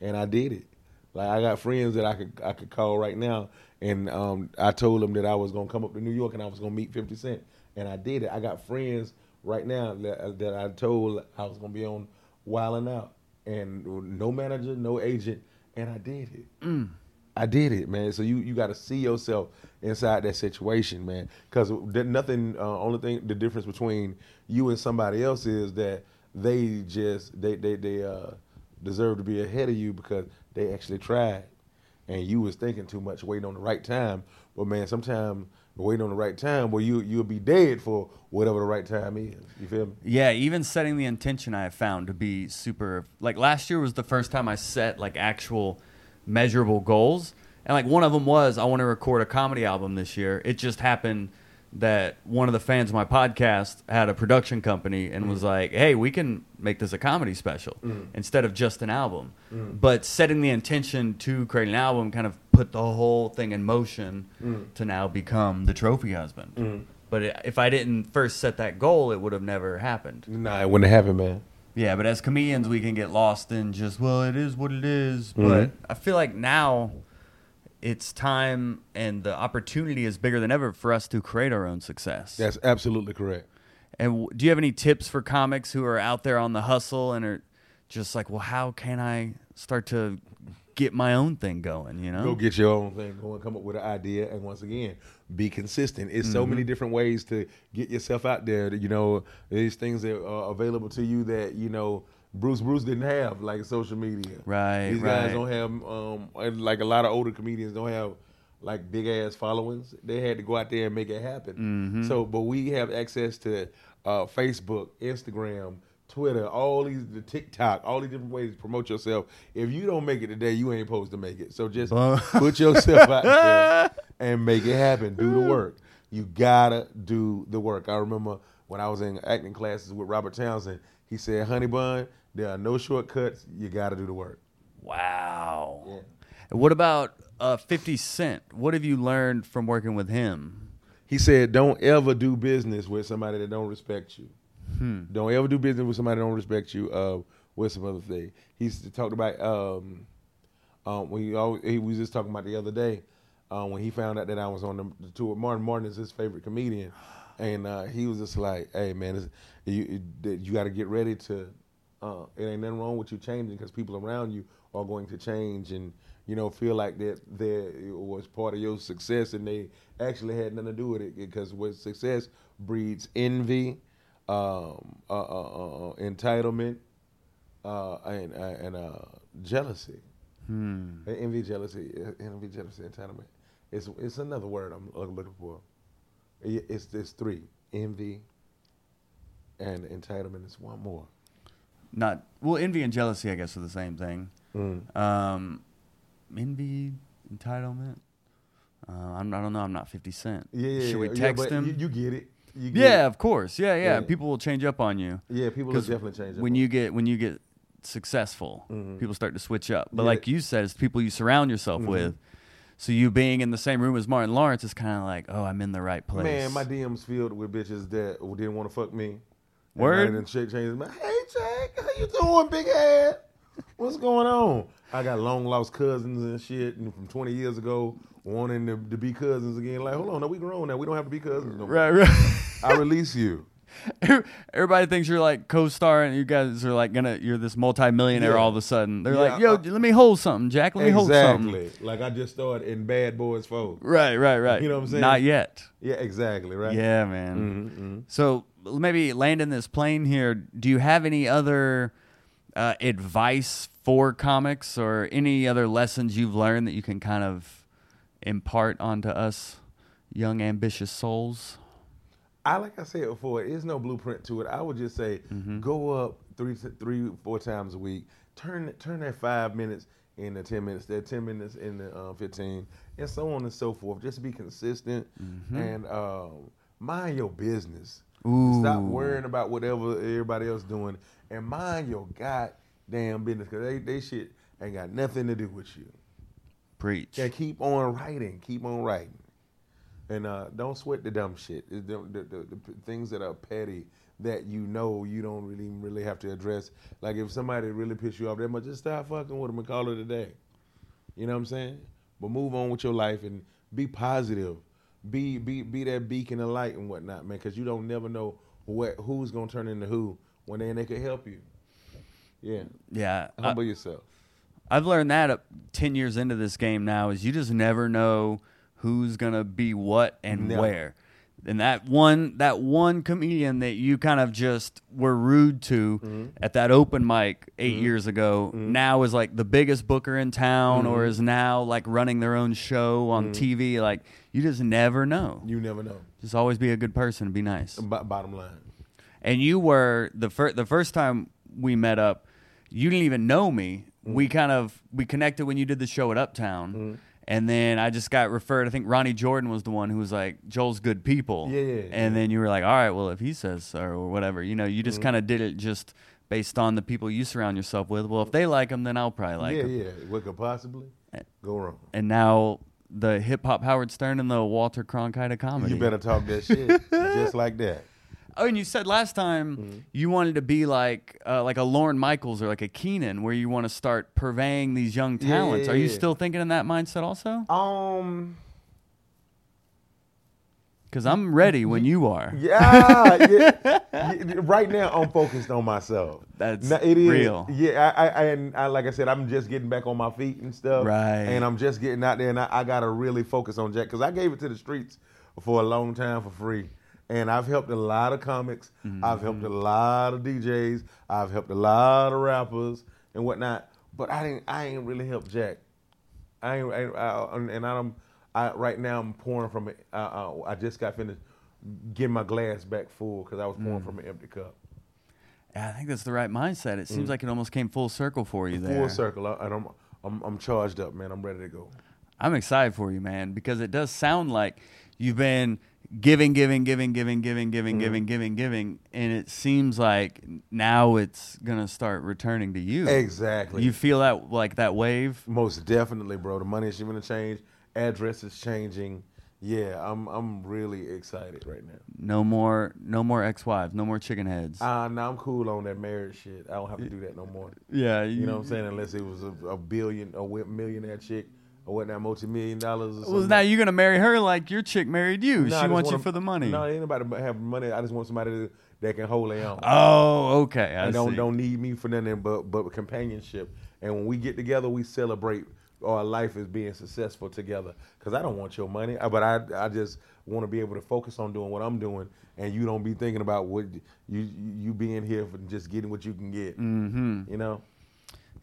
[SPEAKER 3] and I did it. Like I got friends that I could I could call right now, and um, I told them that I was gonna come up to New York and I was gonna meet Fifty Cent, and I did it. I got friends right now that, that I told I was gonna be on Wild 'N Out, and no manager, no agent, and I did it. I did it, man. So you you got to see yourself inside that situation, man. Because nothing. Uh, only thing the difference between you and somebody else is that they just they they they uh, deserve to be ahead of you because they actually tried, and you was thinking too much, waiting on the right time. But man, sometimes waiting on the right time, where you you'll be dead for whatever the right time is. You feel me?
[SPEAKER 2] Yeah, even setting the intention I have found to be super like last year was the first time I set like actual measurable goals. And like one of them was I want to record a comedy album this year. It just happened that one of the fans of my podcast had a production company and was mm-hmm. like, "Hey, we can make this a comedy special mm-hmm. instead of just an album." Mm-hmm. But setting the intention to create an album kind of put the whole thing in motion to now become the Trophy Husband. But i- if I didn't first set that goal, it would have never happened.
[SPEAKER 3] Nah, it wouldn't happen, man.
[SPEAKER 2] Yeah, but as comedians, we can get lost in just, well, it is what it is.
[SPEAKER 3] Mm-hmm.
[SPEAKER 2] But I feel like now it's time and the opportunity is bigger than ever for us to create our own success.
[SPEAKER 3] That's absolutely correct.
[SPEAKER 2] And do you have any tips for comics who are out there on the hustle and are just like, well, how can I start to get my own thing going, you know?
[SPEAKER 3] Go get your own thing going, come up with an idea, and once again, be consistent. It's so
[SPEAKER 2] Mm-hmm.
[SPEAKER 3] many different ways to get yourself out there. You know, these things that are available to you that you know Bruce Bruce didn't have, like social media.
[SPEAKER 2] Right,
[SPEAKER 3] These
[SPEAKER 2] right.
[SPEAKER 3] guys don't have, um, and like a lot of older comedians don't have like big ass followings. They had to go out there and make it happen.
[SPEAKER 2] Mm-hmm.
[SPEAKER 3] So, but we have access to uh, Facebook, Instagram. Twitter, all these, the TikTok, all these different ways to promote yourself. If you don't make it today, you ain't supposed to make it. So just put yourself out there and make it happen. Do the work. You gotta do the work. I remember when I was in acting classes with Robert Townsend. He said, "Honey bun, there are no shortcuts. You gotta do the work."
[SPEAKER 2] Wow.
[SPEAKER 3] Yeah.
[SPEAKER 2] What about uh, 50 Cent? What have you learned from working with him?
[SPEAKER 3] He said, "Don't ever do business with somebody that don't respect you. Don't ever do business with somebody that don't respect you. Uh, with some other thing." He talked about um, um, when he, always, he was just talking about the other day uh, when he found out that I was on the, the tour. Martin Martin is his favorite comedian, and uh, he was just like, "Hey man, you you got to get ready to. Uh, it ain't nothing wrong with you changing because people around you are going to change and." You know, feel like that that was part of your success, and they actually had nothing to do with it because what success breeds envy, um, uh, uh, uh, entitlement, uh, and uh, and uh, jealousy.
[SPEAKER 2] Hmm.
[SPEAKER 3] Envy, jealousy, envy, jealousy, entitlement. It's it's another word I'm looking for. It- It's this three: envy and entitlement. Is one more.
[SPEAKER 2] Not well, envy and jealousy, I guess, are the same thing.
[SPEAKER 3] Mm.
[SPEAKER 2] Um, envy, entitlement. Uh, I'm, I don't know. I'm not 50 Cent.
[SPEAKER 3] Yeah, yeah.
[SPEAKER 2] Should we
[SPEAKER 3] yeah,
[SPEAKER 2] text
[SPEAKER 3] but
[SPEAKER 2] him?
[SPEAKER 3] You, you get it. You get
[SPEAKER 2] yeah,
[SPEAKER 3] it.
[SPEAKER 2] of course. Yeah, yeah,
[SPEAKER 3] Yeah.
[SPEAKER 2] People will change up on you.
[SPEAKER 3] yeah. People will definitely change. up
[SPEAKER 2] when you get when you get successful,
[SPEAKER 3] Mhm.
[SPEAKER 2] people start to switch up. But
[SPEAKER 3] Yeah.
[SPEAKER 2] like you said, it's people you surround yourself
[SPEAKER 3] Mhm.
[SPEAKER 2] with. So you being in the same room as Martin Lawrence is kind of like, oh, I'm in the right place.
[SPEAKER 3] Man, my DMs filled with bitches that didn't want to fuck me.
[SPEAKER 2] Word?
[SPEAKER 3] And shake changes. Man, hey Jack, how you doing, big head? What's going on? I got long lost cousins and shit and from 20 years ago wanting to, to be cousins again. Like, hold on, no, we grown now. We don't have to be cousins no more.
[SPEAKER 2] right, right.
[SPEAKER 3] I release you.
[SPEAKER 2] Everybody thinks you're like co-star, and you guys are like gonna. You're this multi-millionaire
[SPEAKER 3] Yeah.
[SPEAKER 2] all of a sudden. They're
[SPEAKER 3] Yeah,
[SPEAKER 2] like, "Yo,
[SPEAKER 3] uh,
[SPEAKER 2] let me hold something, Jack. Let me hold something."
[SPEAKER 3] Exactly. Like I just started in Bad Boys 4.
[SPEAKER 2] Right, right, right.
[SPEAKER 3] You know what I'm saying?
[SPEAKER 2] Not yet.
[SPEAKER 3] Yeah, exactly, right?
[SPEAKER 2] Yeah, man.
[SPEAKER 3] Mm-hmm.
[SPEAKER 2] So maybe landing this plane here. Do you have any other uh, advice for comics, or any other lessons you've learned that you can kind of impart onto us, young ambitious souls?
[SPEAKER 3] I like I said before, there's no blueprint to it. I would just say
[SPEAKER 2] Mm-hmm.
[SPEAKER 3] go up three, three, four times a week. Turn turn that five minutes into ten minutes. That ten minutes into uh, fifteen, and so on and so forth. Just be consistent and um, mind your business. Stop worrying about whatever everybody else doing, and mind your goddamn business because they they shit ain't got nothing to do with you.
[SPEAKER 2] Preach.
[SPEAKER 3] Yeah, keep on writing. Keep on writing. And uh, don't sweat the dumb shit. The, the, the, the things that are petty that you know you don't really really have to address. Like if somebody really piss you off that much, just stop fucking with them and call it a day. You know what I'm saying? But move on with your life and be positive. Be be be that beacon of light and whatnot, man. Because you don't never know what who's gonna turn into who when they, they could help you. Yeah,
[SPEAKER 2] Yeah. I-
[SPEAKER 3] humble yourself.
[SPEAKER 2] I've learned that 10 years into this game now is you just never know who's to be what and
[SPEAKER 3] Never.
[SPEAKER 2] where. And that one that one comedian that you kind of just were rude to
[SPEAKER 3] Mm-hmm.
[SPEAKER 2] at that open mic 8 mm-hmm. years ago mm-hmm. now is like the biggest booker in town or
[SPEAKER 3] Mm-hmm.
[SPEAKER 2] is now like running their own show on mm-hmm. TV like you just never know.
[SPEAKER 3] You never know.
[SPEAKER 2] Just always be a good person and be nice.
[SPEAKER 3] Bo- bottom line.
[SPEAKER 2] And you were the first the first time we met up, you didn't even know me. We kind of we connected when you did the show at Uptown, And then I just got referred. I think Ronnie Jordan was the one who was like, Joel's good people.
[SPEAKER 3] Yeah, yeah,
[SPEAKER 2] And then you were like, all right, well, if he says so or whatever, you know, you
[SPEAKER 3] Mm-hmm.
[SPEAKER 2] just kind of did it just based on the people you surround yourself with. Well, if they like him, then I'll probably like
[SPEAKER 3] yeah,
[SPEAKER 2] him.
[SPEAKER 3] yeah. Yeah. What could possibly go wrong?
[SPEAKER 2] And now the hip hop Howard Stern and the Walter Cronkite of comedy.
[SPEAKER 3] You better talk that shit just like that.
[SPEAKER 2] Oh, and you said last time
[SPEAKER 3] Mm-hmm.
[SPEAKER 2] you wanted to be like uh, like a Lorne Michaels or like a Keenan, where you want to start purveying these young
[SPEAKER 3] Yeah,
[SPEAKER 2] talents.
[SPEAKER 3] yeah,
[SPEAKER 2] Are you still thinking in that mindset also?
[SPEAKER 3] Um.
[SPEAKER 2] Because I'm ready when you are.
[SPEAKER 3] Yeah, yeah, yeah. Right now, I'm focused on myself.
[SPEAKER 2] That's
[SPEAKER 3] Now, it is
[SPEAKER 2] real.
[SPEAKER 3] Yeah, I, I, and I, like I said, I'm just getting back on my feet and stuff.
[SPEAKER 2] Right.
[SPEAKER 3] And I'm just getting out there, and I, I gotta really focus on Jack because I gave it to the streets for a long time for free, and I've helped a lot of comics.
[SPEAKER 2] Mm-hmm.
[SPEAKER 3] I've helped a lot of DJs. I've helped a lot of rappers and whatnot. But I didn't. I ain't really helped Jack. I ain't. I, I, and I'm. I right now I'm pouring from it. Uh, uh, I just got finished getting my glass back full because I was
[SPEAKER 2] Mm.
[SPEAKER 3] pouring from an empty cup.
[SPEAKER 2] I think that's the right mindset. It seems like it almost came full circle for you there.
[SPEAKER 3] Mm. Full circle, I- and I'm, I'm I'm charged up, man. I'm ready to go.
[SPEAKER 2] I'm excited for you, man, because it does sound like you've been giving, giving, giving, giving, giving, giving,
[SPEAKER 3] Mm-hmm.
[SPEAKER 2] giving, giving, giving, and it seems like now it's gonna start returning to you.
[SPEAKER 3] Exactly.
[SPEAKER 2] You feel that like that wave?
[SPEAKER 3] Most definitely, bro. The money is going to change. Address is changing. Yeah, I'm I'm really excited right now.
[SPEAKER 2] No more, no more ex-wives, no more chicken heads.
[SPEAKER 3] Uh, now I'm cool on that marriage shit. I don't have to do that no more.
[SPEAKER 2] yeah,
[SPEAKER 3] You know what I'm saying? Unless it was a, a billion, a millionaire chick, or whatnot, multi-million dollars or something.
[SPEAKER 2] Well, now you're gonna marry her like your chick married you.
[SPEAKER 3] No,
[SPEAKER 2] she wants you for the money.
[SPEAKER 3] No, anybody have money. I just want somebody that- that can hold their own.
[SPEAKER 2] Oh, okay. I
[SPEAKER 3] and don't
[SPEAKER 2] see.
[SPEAKER 3] don't need me for nothing but but companionship. And when we get together, we celebrate our life as being successful together. Because I don't want your money, but I I just want to be able to focus on doing what I'm doing, and you don't be thinking about what you you being here for just getting what you can get. Mm-hmm. You know.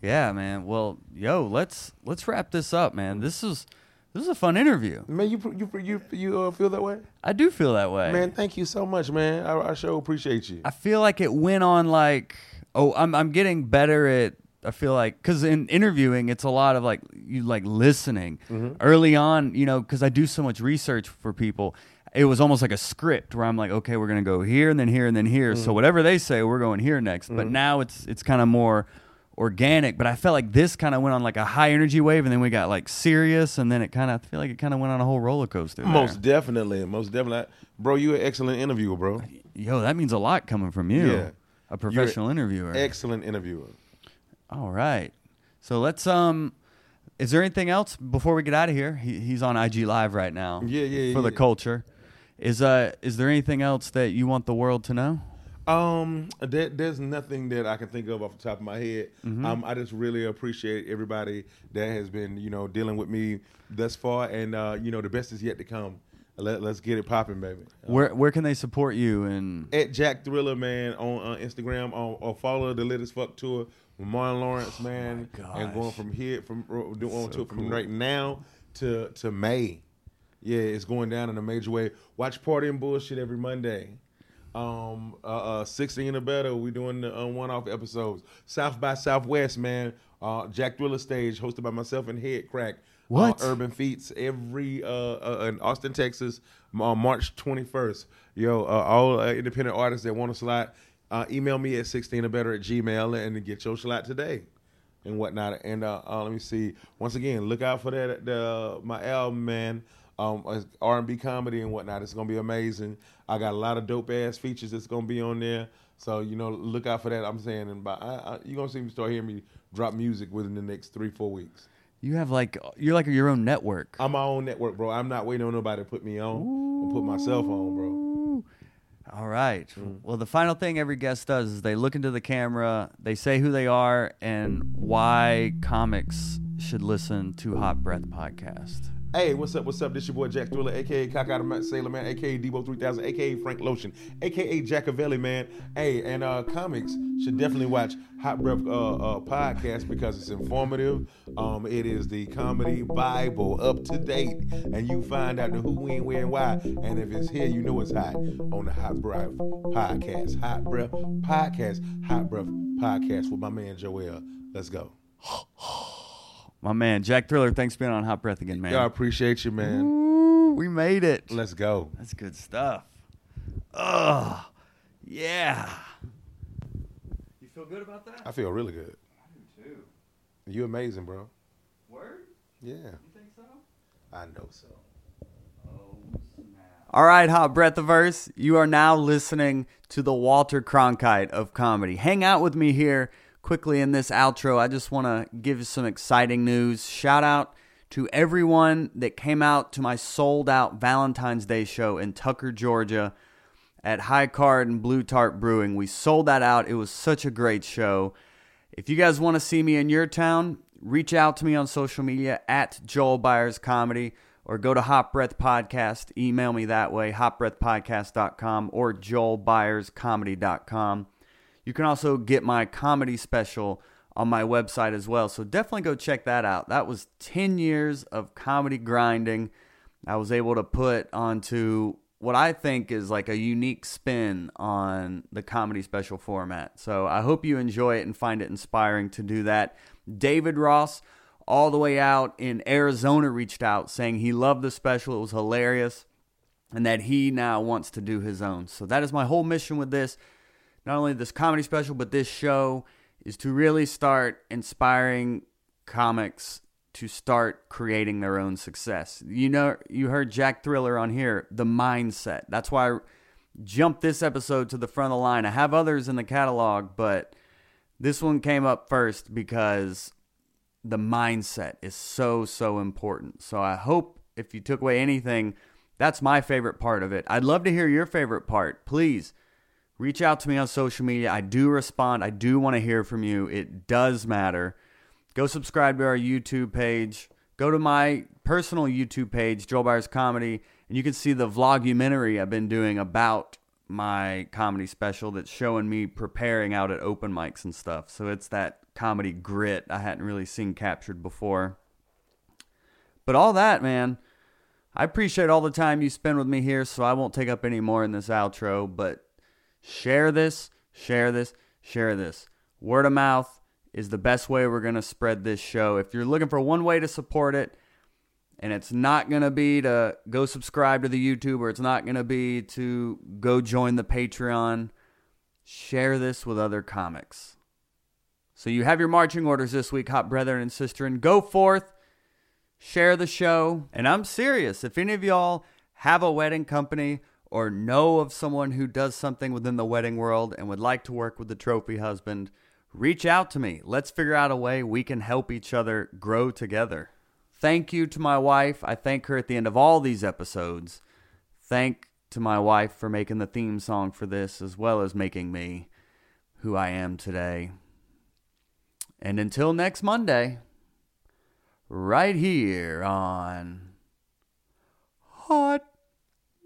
[SPEAKER 2] Yeah, man. Well, yo, let's let's wrap this up, man. This is this is a fun interview.
[SPEAKER 3] Man, you you you you uh, feel that way?
[SPEAKER 2] I do feel that way.
[SPEAKER 3] Man, thank you so much, man. I, I sure appreciate you.
[SPEAKER 2] I feel like it went on like oh, I'm I'm getting better at I feel like cuz in interviewing it's a lot of like you like listening. Mm-hmm. Early on, you know, cuz I do so much research for people. It was almost like a script where I'm like, okay, we're going to go here and then here and then here. So mm-hmm. whatever they say, we're going here next. But mm-hmm. now it's it's kind of more organic, but I felt like this kind of went on like a high energy wave and then we got like serious and then it kind of I feel like it kind of went on a whole roller coaster. there.
[SPEAKER 3] Most definitely, most definitely, bro. You an excellent interviewer, bro.
[SPEAKER 2] Yo, that means a lot coming from you.
[SPEAKER 3] Yeah.
[SPEAKER 2] A professional interviewer.
[SPEAKER 3] Excellent interviewer.
[SPEAKER 2] All right. So let's um is there anything else before we get out of here? He, he's on IG live right now.
[SPEAKER 3] Yeah, yeah,
[SPEAKER 2] For the
[SPEAKER 3] yeah.
[SPEAKER 2] culture. Is uh is there anything else that you want the world to know?
[SPEAKER 3] Um, there, there's nothing that I can think of off the top of my head.
[SPEAKER 2] Mm-hmm.
[SPEAKER 3] Um, I just really appreciate everybody that has been, you know, dealing with me thus far, and uh, you know, the best is yet to come. Let, let's get it popping, baby.
[SPEAKER 2] Where where can they support you and
[SPEAKER 3] At Jack Thriller, man, on uh, Instagram, on, or follow the Lit as Fuck tour with Marlon Lawrence, man, and going from here from doing on tour from right now to to May. Yeah, it's going down in a major way. Watch Party and Bullshit every Monday. Um, uh, uh, 16 or better, we doing the uh, one-off episodes. South by Southwest, man. Uh, Jack Thriller stage, hosted by myself and HeadKrack.
[SPEAKER 2] What?
[SPEAKER 3] Uh, Urban Feats every uh, uh, in Austin, Texas, March 21st. Yo, uh, all uh, independent artists that want a slot, uh, email me at 16 or better at Gmail and get your slot today and whatnot. And let me see. Once again, look out for that. The my album, man. Um, R and B comedy and whatnot. It's gonna be amazing. I got a lot of dope ass features that's gonna be on there. So you know, look out for that. I'm saying, and by I, I, you're gonna see me start hearing me drop music within the next three four weeks.
[SPEAKER 2] you have like you're like your own network.
[SPEAKER 3] I'm my own network, bro. I'm not waiting on nobody to put me on or put myself on, bro.
[SPEAKER 2] All right.
[SPEAKER 3] Mm.
[SPEAKER 2] Well, the final thing every guest does is they look into the camera, they say who they are and why comics should listen to Hot Breath podcast.
[SPEAKER 3] Hey, what's up? What's up? This your boy Jack Thriller, aka Cock Out of Sailor Man, aka Debo 3000, aka Frank Lotion, aka Jackavelli, man. Hey, and uh, comics should definitely watch Hot Breath uh, uh, podcast because it's informative. Um, it is the comedy Bible up to date, and you find out the who, when, where, and why. And if it's here, you know it's hot on the Hot Breath podcast. Hot Breath podcast. Hot Breath podcast with my man Joel. Let's go.
[SPEAKER 2] My man, Jack Thriller, thanks for being on Hot Breath again, man.
[SPEAKER 3] Yeah, I appreciate you, man.
[SPEAKER 2] Ooh, we made it.
[SPEAKER 3] Let's go.
[SPEAKER 2] That's good stuff. Ugh. Yeah. You feel good about that?
[SPEAKER 3] I feel really good.
[SPEAKER 2] I do too.
[SPEAKER 3] You amazing, bro.
[SPEAKER 2] Word?
[SPEAKER 3] Yeah,
[SPEAKER 2] You think so?
[SPEAKER 3] I know so.
[SPEAKER 2] Oh, All right, Hot Breath of Verse, you are now listening to the Walter Cronkite of comedy. Hang out with me here quickly in this outro. I just want to give some exciting news. Shout out to everyone that came out to my sold out Valentine's Day show in Tucker, Georgia at High Card and Blue Tart Brewing. We sold that out. It was such a great show. If you guys want to see me in your town, reach out to me on social media at Joel Byers Comedy or go to Hot Breath Podcast. Email me that way, hotbreathpodcast.com or joelbyerscomedy.com. You can also get my comedy special on my website as well. So definitely go check that out. That was 10 years of comedy grinding. I was able to put onto what I think is like a unique spin on the comedy special format. So I hope you enjoy it and find it inspiring to do that. David Ross, all the way out in Arizona, reached out saying he loved the special. It was hilarious and that he now wants to do his own. So that is my whole mission with this. Not only this comedy special, but this show is to really start inspiring comics to start creating their own success. You know, you heard Jack Thriller on here, the mindset. That's why I jumped this episode to the front of the line. I have others in the catalog, but this one came up first because the mindset is so, so important. So I hope if you took away anything, that's my favorite part of it. I'd love to hear your favorite part. Please reach out to me on social media. I do respond. I do want to hear from you. It does matter. Go subscribe to our YouTube page. Go to my personal YouTube page, Joel Byers Comedy, and you can see the vlogumentary I've been doing about my comedy special that's showing me preparing out at open mics and stuff. So it's that comedy grit I hadn't really seen captured before. But all that, man, I appreciate all the time you spend with me here, so I won't take up any more in this outro, but share this, share this, share this. Word of mouth is the best way we're going to spread this show. If you're looking for one way to support it, and it's not going to be to go subscribe to the YouTube or it's not going to be to go join the Patreon, share this with other comics. So you have your marching orders this week, hot brethren and sister, and go forth, share the show. And I'm serious. If any of y'all have a wedding company or know of someone who does something within the wedding world and would like to work with the trophy husband, reach out to me. Let's figure out a way we can help each other grow together. Thank you to my wife. I thank her at the end of all these episodes. Thank to my wife for making the theme song for this as well as making me who I am today. And until next Monday, right here on Hot